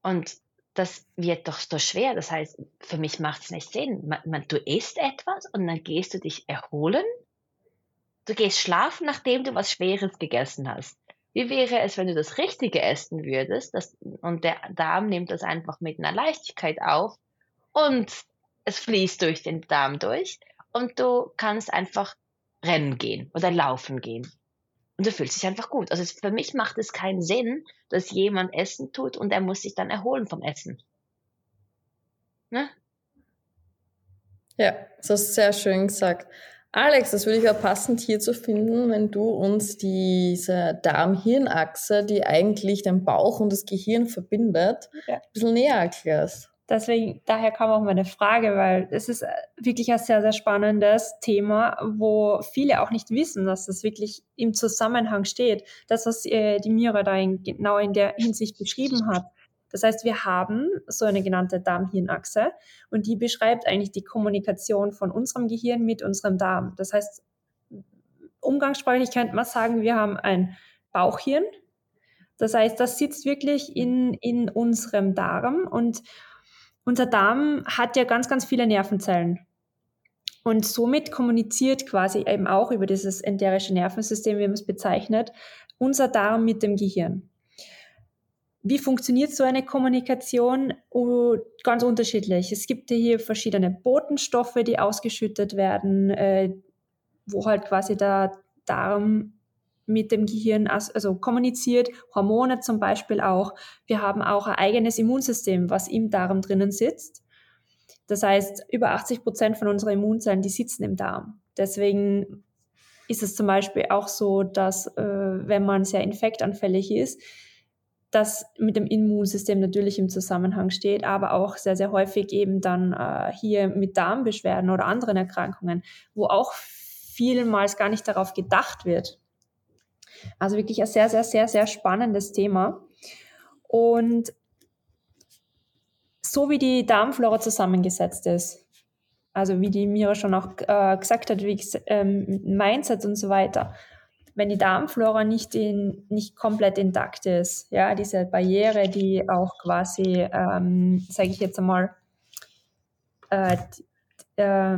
Und das wird doch so schwer. Das heißt, für mich macht es nicht Sinn. Man, man, du isst etwas und dann gehst du dich erholen. Du gehst schlafen, nachdem du was Schweres gegessen hast. Wie wäre es, wenn du das Richtige essen würdest das, und der Darm nimmt das einfach mit einer Leichtigkeit auf und es fließt durch den Darm durch und du kannst einfach rennen gehen oder laufen gehen. Und du fühlst dich einfach gut. Also für mich macht es keinen Sinn, dass jemand Essen tut und er muss sich dann erholen vom Essen. Ne? Ja, das du sehr schön gesagt. Alex, das würde ich auch passend hier zu finden, wenn du uns diese Darm-Hirn-Achse, die eigentlich den Bauch und das Gehirn verbindet, ja. ein bisschen näher erklärst. Deswegen, daher kam auch meine Frage, weil es ist wirklich ein sehr, sehr spannendes Thema, wo viele auch nicht wissen, dass das wirklich im Zusammenhang steht. Das, was äh, die Mira da in, genau in der Hinsicht beschrieben hat. Das heißt, wir haben so eine genannte Darm-Hirn-Achse und die beschreibt eigentlich die Kommunikation von unserem Gehirn mit unserem Darm. Das heißt, umgangssprachlich könnte man sagen, wir haben ein Bauchhirn. Das heißt, das sitzt wirklich in, in unserem Darm und unser Darm hat ja ganz, ganz viele Nervenzellen. Und somit kommuniziert quasi eben auch über dieses enterische Nervensystem, wie man es bezeichnet, unser Darm mit dem Gehirn. Wie funktioniert so eine Kommunikation? Uh, ganz unterschiedlich. Es gibt hier verschiedene Botenstoffe, die ausgeschüttet werden, äh, wo halt quasi der Darm mit dem Gehirn also kommuniziert, Hormone zum Beispiel auch. Wir haben auch ein eigenes Immunsystem, was im Darm drinnen sitzt. Das heißt, über 80 Prozent von unseren Immunzellen, die sitzen im Darm. Deswegen ist es zum Beispiel auch so, dass äh, wenn man sehr infektanfällig ist, das mit dem Immunsystem natürlich im Zusammenhang steht, aber auch sehr, sehr häufig eben dann äh, hier mit Darmbeschwerden oder anderen Erkrankungen, wo auch vielmals gar nicht darauf gedacht wird. Also wirklich ein sehr, sehr, sehr, sehr spannendes Thema. Und so wie die Darmflora zusammengesetzt ist, also wie die Mira schon auch äh, gesagt hat, wie ähm, Mindset und so weiter, wenn die Darmflora nicht, in, nicht komplett intakt ist, ja, diese Barriere, die auch quasi, ähm, sage ich jetzt einmal, äh, äh,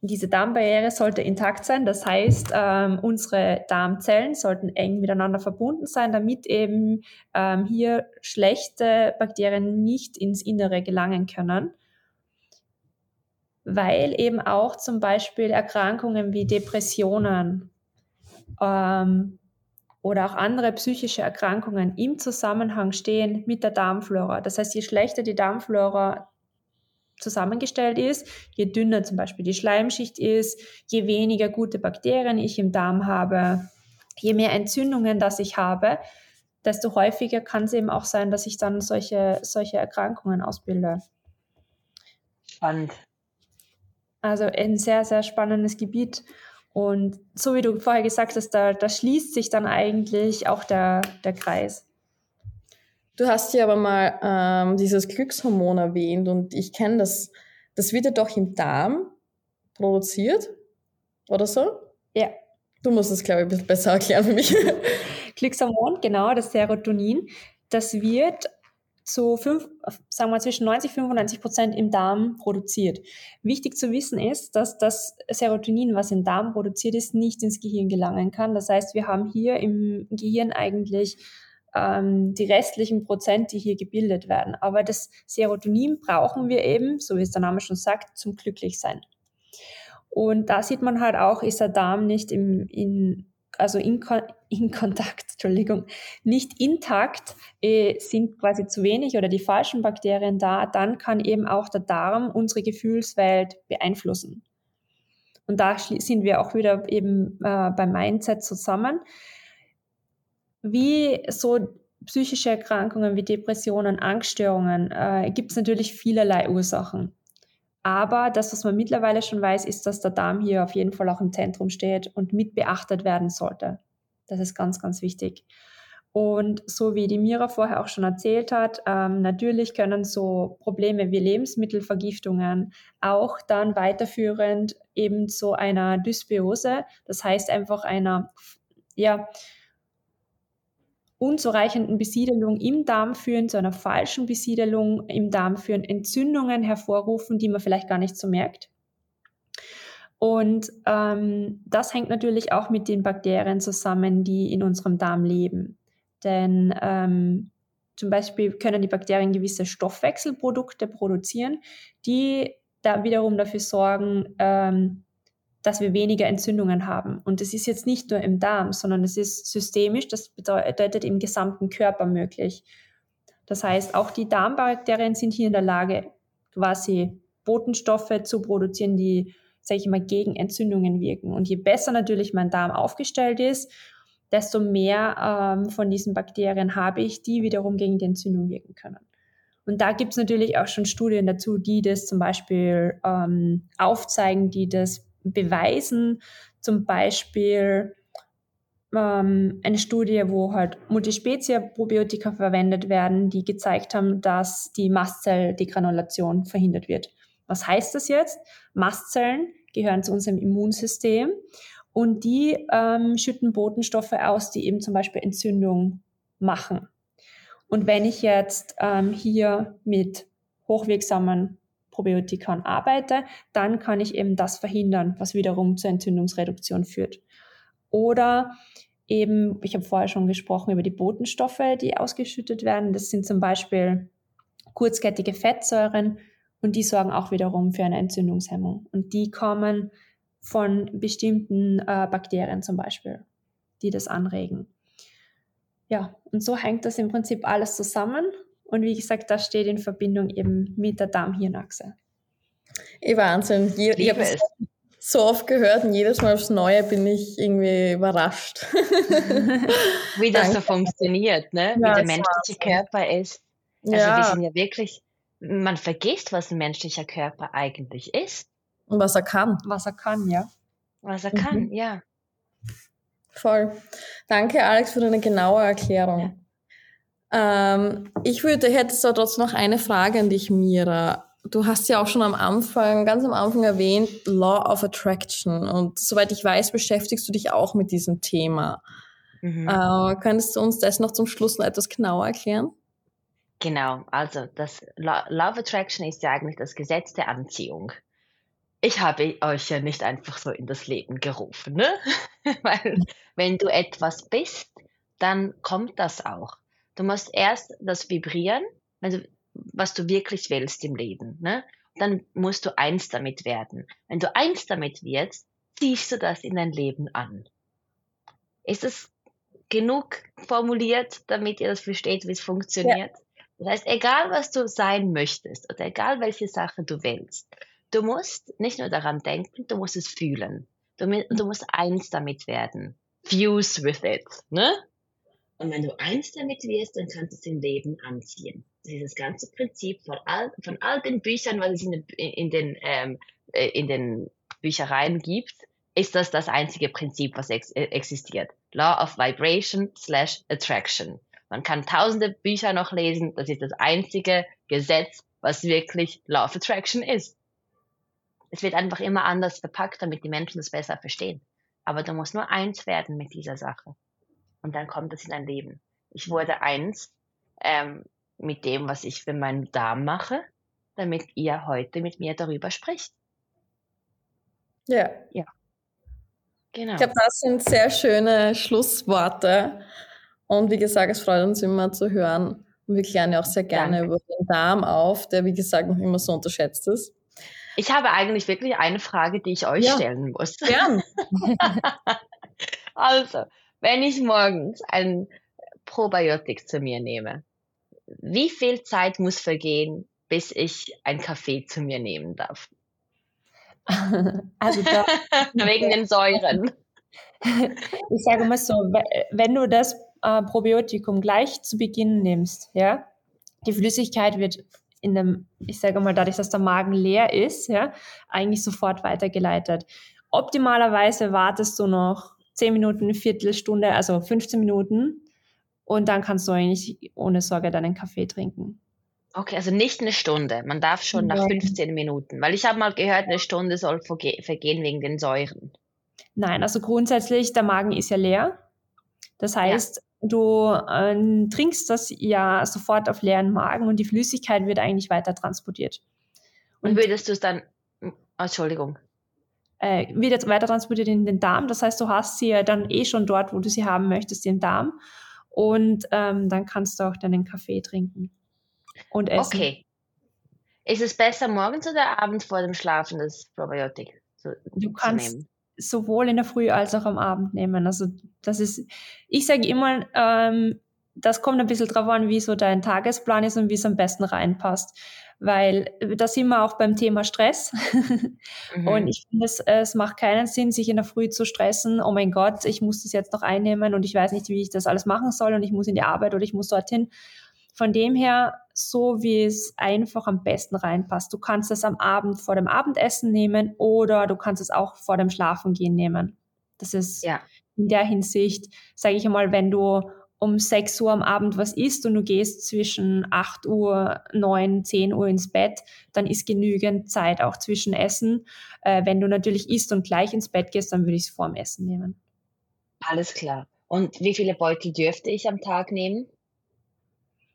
diese Darmbarriere sollte intakt sein. Das heißt, ähm, unsere Darmzellen sollten eng miteinander verbunden sein, damit eben ähm, hier schlechte Bakterien nicht ins Innere gelangen können. Weil eben auch zum Beispiel Erkrankungen wie Depressionen ähm, oder auch andere psychische Erkrankungen im Zusammenhang stehen mit der Darmflora. Das heißt, je schlechter die Darmflora zusammengestellt ist, je dünner zum Beispiel die Schleimschicht ist, je weniger gute Bakterien ich im Darm habe, je mehr Entzündungen das ich habe, desto häufiger kann es eben auch sein, dass ich dann solche, solche Erkrankungen ausbilde. Spannend. Also ein sehr, sehr spannendes Gebiet. Und so wie du vorher gesagt hast, da, da schließt sich dann eigentlich auch der, der Kreis. Du hast ja aber mal ähm, dieses Glückshormon erwähnt und ich kenne das, das wird ja doch im Darm produziert oder so? Ja. Du musst es, glaube ich, ein bisschen besser erklären für mich. Glückshormon, genau, das Serotonin, das wird zu fünf, sagen wir zwischen 90 und 95 Prozent im Darm produziert. Wichtig zu wissen ist, dass das Serotonin, was im Darm produziert ist, nicht ins Gehirn gelangen kann. Das heißt, wir haben hier im Gehirn eigentlich ähm, die restlichen Prozent, die hier gebildet werden. Aber das Serotonin brauchen wir eben, so wie es der Name schon sagt, zum Glücklichsein. Und da sieht man halt auch, ist der Darm nicht im, in also in, in Kontakt, Entschuldigung, nicht intakt, äh, sind quasi zu wenig oder die falschen Bakterien da, dann kann eben auch der Darm unsere Gefühlswelt beeinflussen. Und da sind wir auch wieder eben äh, beim Mindset zusammen. Wie so psychische Erkrankungen wie Depressionen, Angststörungen, äh, gibt es natürlich vielerlei Ursachen. Aber das, was man mittlerweile schon weiß, ist, dass der Darm hier auf jeden Fall auch im Zentrum steht und mit beachtet werden sollte. Das ist ganz, ganz wichtig. Und so wie die Mira vorher auch schon erzählt hat, ähm, natürlich können so Probleme wie Lebensmittelvergiftungen auch dann weiterführend eben zu einer Dysbiose, das heißt einfach einer ja, unzureichenden Besiedelung im Darm führen, zu einer falschen Besiedelung im Darm führen, Entzündungen hervorrufen, die man vielleicht gar nicht so merkt. Und ähm, das hängt natürlich auch mit den Bakterien zusammen, die in unserem Darm leben. Denn ähm, zum Beispiel können die Bakterien gewisse Stoffwechselprodukte produzieren, die da wiederum dafür sorgen, ähm, dass wir weniger Entzündungen haben. Und das ist jetzt nicht nur im Darm, sondern es ist systemisch, das bedeutet im gesamten Körper möglich. Das heißt, auch die Darmbakterien sind hier in der Lage, quasi Botenstoffe zu produzieren, die, sage ich mal, gegen Entzündungen wirken. Und je besser natürlich mein Darm aufgestellt ist, desto mehr ähm, von diesen Bakterien habe ich, die wiederum gegen die Entzündung wirken können. Und da gibt es natürlich auch schon Studien dazu, die das zum Beispiel ähm, aufzeigen, die das beweisen. Zum Beispiel ähm, eine Studie, wo halt Multispezie-Probiotika verwendet werden, die gezeigt haben, dass die Mastzell-Degranulation verhindert wird. Was heißt das jetzt? Mastzellen gehören zu unserem Immunsystem und die ähm, schütten Botenstoffe aus, die eben zum Beispiel Entzündung machen. Und wenn ich jetzt ähm, hier mit hochwirksamen Probiotikern arbeite, dann kann ich eben das verhindern, was wiederum zur Entzündungsreduktion führt. Oder eben, ich habe vorher schon gesprochen über die Botenstoffe, die ausgeschüttet werden. Das sind zum Beispiel kurzkettige Fettsäuren und die sorgen auch wiederum für eine Entzündungshemmung. Und die kommen von bestimmten äh, Bakterien zum Beispiel, die das anregen. Ja, und so hängt das im Prinzip alles zusammen. Und wie gesagt, das steht in Verbindung eben mit der Darm-Hirn-Achse. Eh Wahnsinn. Je, ich habe es so oft gehört und jedes Mal aufs Neue bin ich irgendwie überrascht. wie das so funktioniert, ne? wie der menschliche Körper ist. Also ja. wir sind ja wirklich, man vergisst, was ein menschlicher Körper eigentlich ist. Und was er kann. Was er kann, ja. Was er kann, mhm. ja. Voll. Danke, Alex, für deine genaue Erklärung. Ja. Ähm, ich würde, hättest du trotzdem noch eine Frage an dich, Mira. Du hast ja auch schon am Anfang, ganz am Anfang erwähnt, Law of Attraction. Und soweit ich weiß, beschäftigst du dich auch mit diesem Thema. Mhm. Äh, könntest du uns das noch zum Schluss noch etwas genauer erklären? Genau, also das Law of Attraction ist ja eigentlich das Gesetz der Anziehung ich habe euch ja nicht einfach so in das Leben gerufen, ne? Weil wenn du etwas bist, dann kommt das auch. Du musst erst das vibrieren, also was du wirklich willst im Leben, ne? Dann musst du eins damit werden. Wenn du eins damit wirst, ziehst du das in dein Leben an. Ist es genug formuliert, damit ihr das versteht, wie es funktioniert? Ja. Das heißt, egal was du sein möchtest oder egal welche Sache du willst, Du musst nicht nur daran denken, du musst es fühlen. Du, du musst eins damit werden. Fuse with it, ne? Und wenn du eins damit wirst, dann kannst du es im Leben anziehen. Das ist das ganze Prinzip von all, von all den Büchern, was es in den, in den, ähm, äh, in den Büchereien gibt, ist das das einzige Prinzip, was ex äh, existiert. Law of Vibration slash Attraction. Man kann tausende Bücher noch lesen, das ist das einzige Gesetz, was wirklich Law of Attraction ist es wird einfach immer anders verpackt, damit die Menschen das besser verstehen. Aber du musst nur eins werden mit dieser Sache. Und dann kommt es in dein Leben. Ich wurde eins ähm, mit dem, was ich für meinen Darm mache, damit ihr heute mit mir darüber spricht. Ja. Ja. Genau. Ich glaube, das sind sehr schöne Schlussworte. Und wie gesagt, es freut uns immer zu hören. Und wir klären ja auch sehr gerne Danke. über den Darm auf, der, wie gesagt, noch immer so unterschätzt ist. Ich habe eigentlich wirklich eine Frage, die ich euch ja. stellen muss. Gern. also, wenn ich morgens ein Probiotik zu mir nehme, wie viel Zeit muss vergehen, bis ich ein Kaffee zu mir nehmen darf? Also da, wegen den Säuren. Ich sage mal so, wenn du das äh, Probiotikum gleich zu Beginn nimmst, ja, die Flüssigkeit wird in dem, ich sage mal, dadurch, dass der Magen leer ist, ja, eigentlich sofort weitergeleitet. Optimalerweise wartest du noch 10 Minuten, eine Viertelstunde, also 15 Minuten und dann kannst du eigentlich ohne Sorge deinen Kaffee trinken. Okay, also nicht eine Stunde. Man darf schon ja. nach 15 Minuten, weil ich habe mal gehört, eine Stunde soll vergehen wegen den Säuren. Nein, also grundsätzlich, der Magen ist ja leer. Das heißt, Du äh, trinkst das ja sofort auf leeren Magen und die Flüssigkeit wird eigentlich weiter transportiert. Und, und würdest du es dann, Entschuldigung. Äh, wird jetzt weiter transportiert in den Darm. Das heißt, du hast sie ja dann eh schon dort, wo du sie haben möchtest, im Darm. Und ähm, dann kannst du auch deinen Kaffee trinken und essen. Okay. Ist es besser morgens oder abends vor dem Schlafen das Probiotik zu, du kannst, nehmen? sowohl in der Früh als auch am Abend nehmen. Also das ist, ich sage immer, ähm, das kommt ein bisschen drauf an, wie so dein Tagesplan ist und wie es am besten reinpasst. Weil da sind wir auch beim Thema Stress. mhm. Und ich finde, es, es macht keinen Sinn, sich in der Früh zu stressen. Oh mein Gott, ich muss das jetzt noch einnehmen und ich weiß nicht, wie ich das alles machen soll und ich muss in die Arbeit oder ich muss dorthin. Von dem her, so wie es einfach am besten reinpasst. Du kannst es am Abend vor dem Abendessen nehmen oder du kannst es auch vor dem Schlafengehen nehmen. Das ist ja. in der Hinsicht, sage ich einmal, wenn du um 6 Uhr am Abend was isst und du gehst zwischen 8 Uhr, 9, 10 Uhr ins Bett, dann ist genügend Zeit auch zwischen Essen. Äh, wenn du natürlich isst und gleich ins Bett gehst, dann würde ich es vorm Essen nehmen. Alles klar. Und wie viele Beutel dürfte ich am Tag nehmen?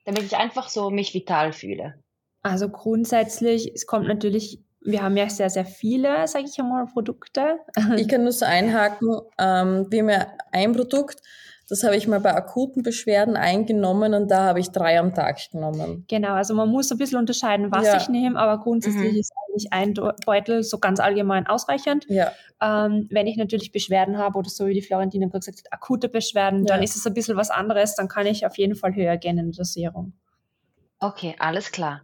damit ich einfach so mich vital fühle? Also grundsätzlich, es kommt natürlich wir haben ja sehr, sehr viele, sage ich einmal, Produkte. Ich kann nur so einhaken, ähm, wir haben ja ein Produkt, das habe ich mal bei akuten Beschwerden eingenommen und da habe ich drei am Tag genommen. Genau, also man muss ein bisschen unterscheiden, was ja. ich nehme, aber grundsätzlich mhm. ist eigentlich ein Beutel so ganz allgemein ausreichend. Ja. Ähm, wenn ich natürlich Beschwerden habe oder so wie die Florentina gerade gesagt hat, akute Beschwerden, ja. dann ist es ein bisschen was anderes, dann kann ich auf jeden Fall höher gehen in der Dosierung. Okay, alles klar.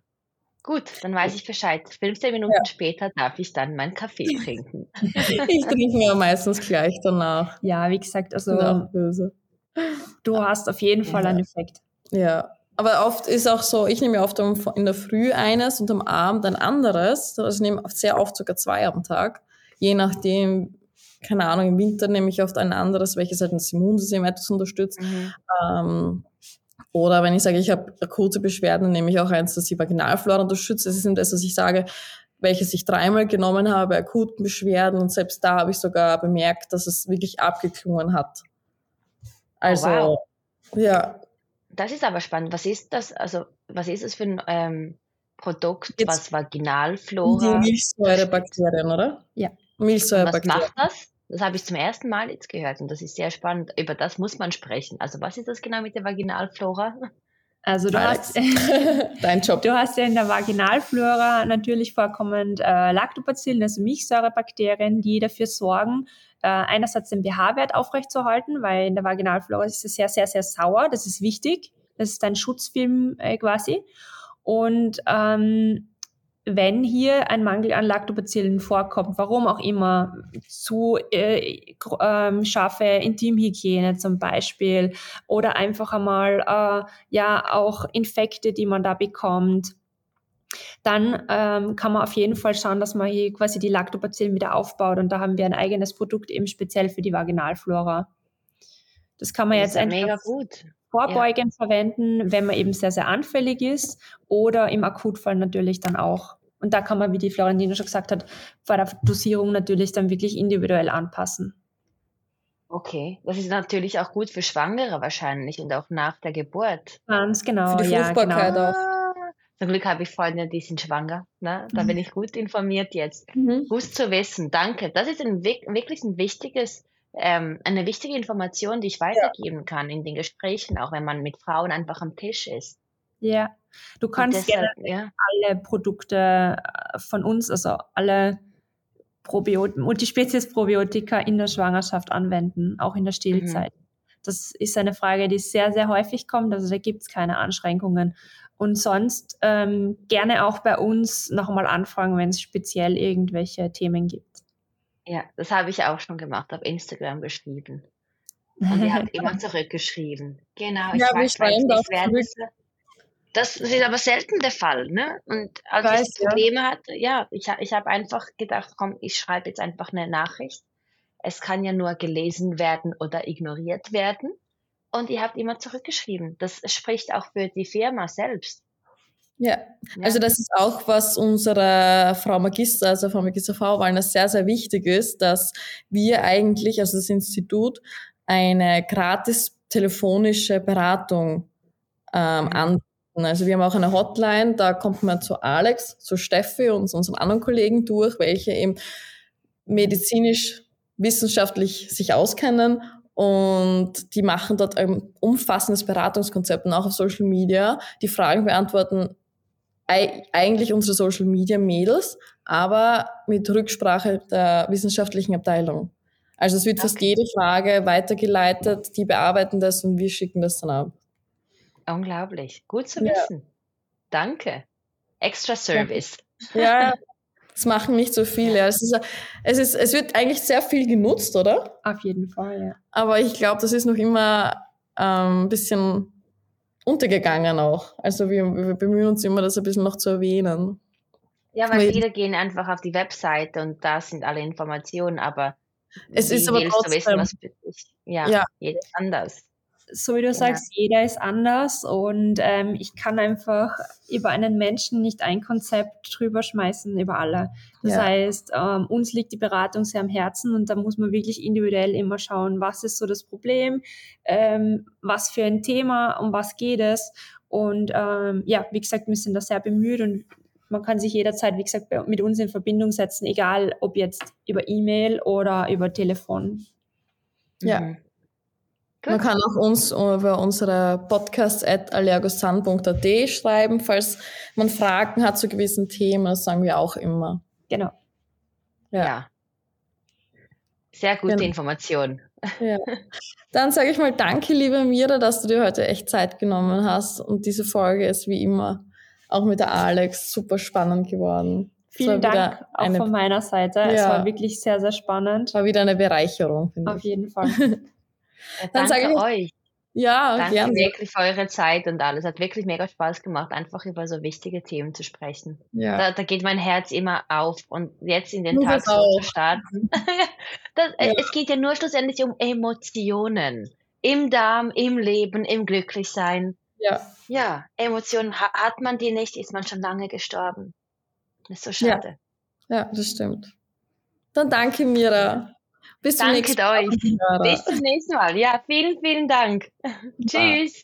Gut, dann weiß ich Bescheid. 15 Minuten ja. später darf ich dann meinen Kaffee trinken. ich trinke mir meistens gleich danach. Ja, wie gesagt, also du hast auf jeden Fall ja. einen Effekt. Ja, aber oft ist auch so, ich nehme oft in der Früh eines und am Abend ein anderes. Also ich nehme sehr oft sogar zwei am Tag. Je nachdem, keine Ahnung, im Winter nehme ich oft ein anderes, welches halt das Immunsystem etwas unterstützt. Mhm. Ähm, oder wenn ich sage, ich habe akute Beschwerden, nehme ich auch eins, das die Vaginalflora unterstützt. Das ist eben das, was ich sage, welches ich dreimal genommen habe, akuten Beschwerden. Und selbst da habe ich sogar bemerkt, dass es wirklich abgeklungen hat. Also, oh, wow. ja. Das ist aber spannend. Was ist das? Also, was ist es für ein ähm, Produkt, Jetzt was Vaginalflora? Die Milchsäurebakterien, oder? Ja. Milchsäurebakterien. Was macht das? Das habe ich zum ersten Mal jetzt gehört und das ist sehr spannend. Über das muss man sprechen. Also was ist das genau mit der Vaginalflora? Also du hast, Dein Job. du hast ja in der Vaginalflora natürlich vorkommend äh, Lactobacillen, also Milchsäurebakterien, die dafür sorgen, äh, einerseits den pH-Wert aufrechtzuerhalten, weil in der Vaginalflora ist es sehr, sehr, sehr sauer. Das ist wichtig. Das ist ein Schutzfilm äh, quasi. Und ähm, wenn hier ein Mangel an Lactobacillen vorkommt, warum auch immer, zu äh, ähm, scharfe Intimhygiene zum Beispiel oder einfach einmal äh, ja auch Infekte, die man da bekommt, dann ähm, kann man auf jeden Fall schauen, dass man hier quasi die Lactobacillen wieder aufbaut und da haben wir ein eigenes Produkt eben speziell für die Vaginalflora. Das kann man das jetzt einfach vorbeugend ja. verwenden, wenn man eben sehr, sehr anfällig ist oder im Akutfall natürlich dann auch. Und da kann man, wie die Florentina schon gesagt hat, bei der Dosierung natürlich dann wirklich individuell anpassen. Okay, das ist natürlich auch gut für Schwangere wahrscheinlich und auch nach der Geburt. Ganz genau. Für die Fruchtbarkeit ja, genau. auch. Zum Glück habe ich Freunde, die sind schwanger. Ne? Da mhm. bin ich gut informiert jetzt. Mhm. Gut zu wissen. Danke. Das ist ein, wirklich ein wichtiges, ähm, eine wichtige Information, die ich weitergeben ja. kann in den Gesprächen, auch wenn man mit Frauen einfach am Tisch ist. Ja, du kannst deshalb, ja. alle Produkte äh, von uns, also alle Probiot Multispezies-Probiotika in der Schwangerschaft anwenden, auch in der Stillzeit. Mhm. Das ist eine Frage, die sehr, sehr häufig kommt. Also da gibt es keine Einschränkungen. Und sonst ähm, gerne auch bei uns nochmal anfragen, wenn es speziell irgendwelche Themen gibt. Ja, das habe ich auch schon gemacht, auf Instagram geschrieben. Und ihr habt immer zurückgeschrieben. Genau, ich, ja, weiß, ich, ich werde das ist aber selten der Fall, ne? Und als ich, weiß, ich Probleme ja. hatte, ja, ich, ich habe einfach gedacht, komm, ich schreibe jetzt einfach eine Nachricht. Es kann ja nur gelesen werden oder ignoriert werden. Und ihr habt immer zurückgeschrieben. Das spricht auch für die Firma selbst. Ja. ja. also das ist auch, was unserer Frau Magister, also Frau Magister Frau Wallner, sehr, sehr wichtig ist, dass wir eigentlich, also das Institut, eine gratis telefonische Beratung ähm, mhm. Anbieten also wir haben auch eine Hotline, da kommt man zu Alex, zu Steffi und zu unseren anderen Kollegen durch, welche eben medizinisch, wissenschaftlich sich auskennen und die machen dort ein umfassendes Beratungskonzept und auch auf Social Media. Die Fragen beantworten eigentlich unsere Social Media Mädels, aber mit Rücksprache der wissenschaftlichen Abteilung. Also es wird okay. fast jede Frage weitergeleitet, die bearbeiten das und wir schicken das dann ab. Unglaublich. Gut zu Ja. wissen. Danke. Extra Service. Ja, das machen nicht so viele. Es, ist, es, ist, es wird eigentlich sehr viel genutzt, oder? Auf jeden Fall, ja. Aber ich glaube, das ist noch immer ähm, ein bisschen untergegangen auch. Also wir, wir bemühen uns immer, das ein bisschen noch zu erwähnen. Ja, weil viele gehen einfach auf die Webseite und da sind alle Informationen, aber Es ist aber du wissen, trotzdem, was? Ja, ja, jeder ist anders so wie du sagst, jeder ist anders und ähm, ich kann einfach über einen Menschen nicht ein Konzept drüber schmeißen über alle. Das ja. heißt, ähm, uns liegt die Beratung sehr am Herzen und da muss man wirklich individuell immer schauen, was ist so das Problem, ähm, was für ein Thema, um was geht es. Und ähm, ja, wie gesagt, wir sind da sehr bemüht und man kann sich jederzeit, wie gesagt, mit uns in Verbindung setzen, egal ob jetzt über E-Mail oder über Telefon. Ja. Mhm. Man kann auch uns über unsere podcast at allergosan.at schreiben, falls man Fragen hat zu gewissen Themen, das sagen wir auch immer. Genau. Ja. ja. Sehr gute genau. Information. Ja. Dann sage ich mal danke, liebe Mira, dass du dir heute echt Zeit genommen hast und diese Folge ist wie immer auch mit der Alex super spannend geworden. Vielen Dank auch eine, von meiner Seite. Ja, es war wirklich sehr, sehr spannend. War wieder eine Bereicherung. Auf ich. jeden Fall. Dann sage ich euch. Ja, Danke gerne. wirklich für eure Zeit und alles. Hat wirklich mega Spaß gemacht, einfach über so wichtige Themen zu sprechen. Ja. Da, da geht mein Herz immer auf und jetzt in den Nur Tag so zu starten. das, ja. Es geht ja nur schlussendlich um Emotionen. Im Darm, im Leben, im Glücklichsein. Ja. Ja, Emotionen, hat man die nicht, ist man schon lange gestorben. Das ist so schade. Ja, ja das stimmt. Dann danke, Mira. Bis zum nächsten Mal. Euch. Bis zum nächsten Mal. Ja, vielen, vielen Dank. Tschüss.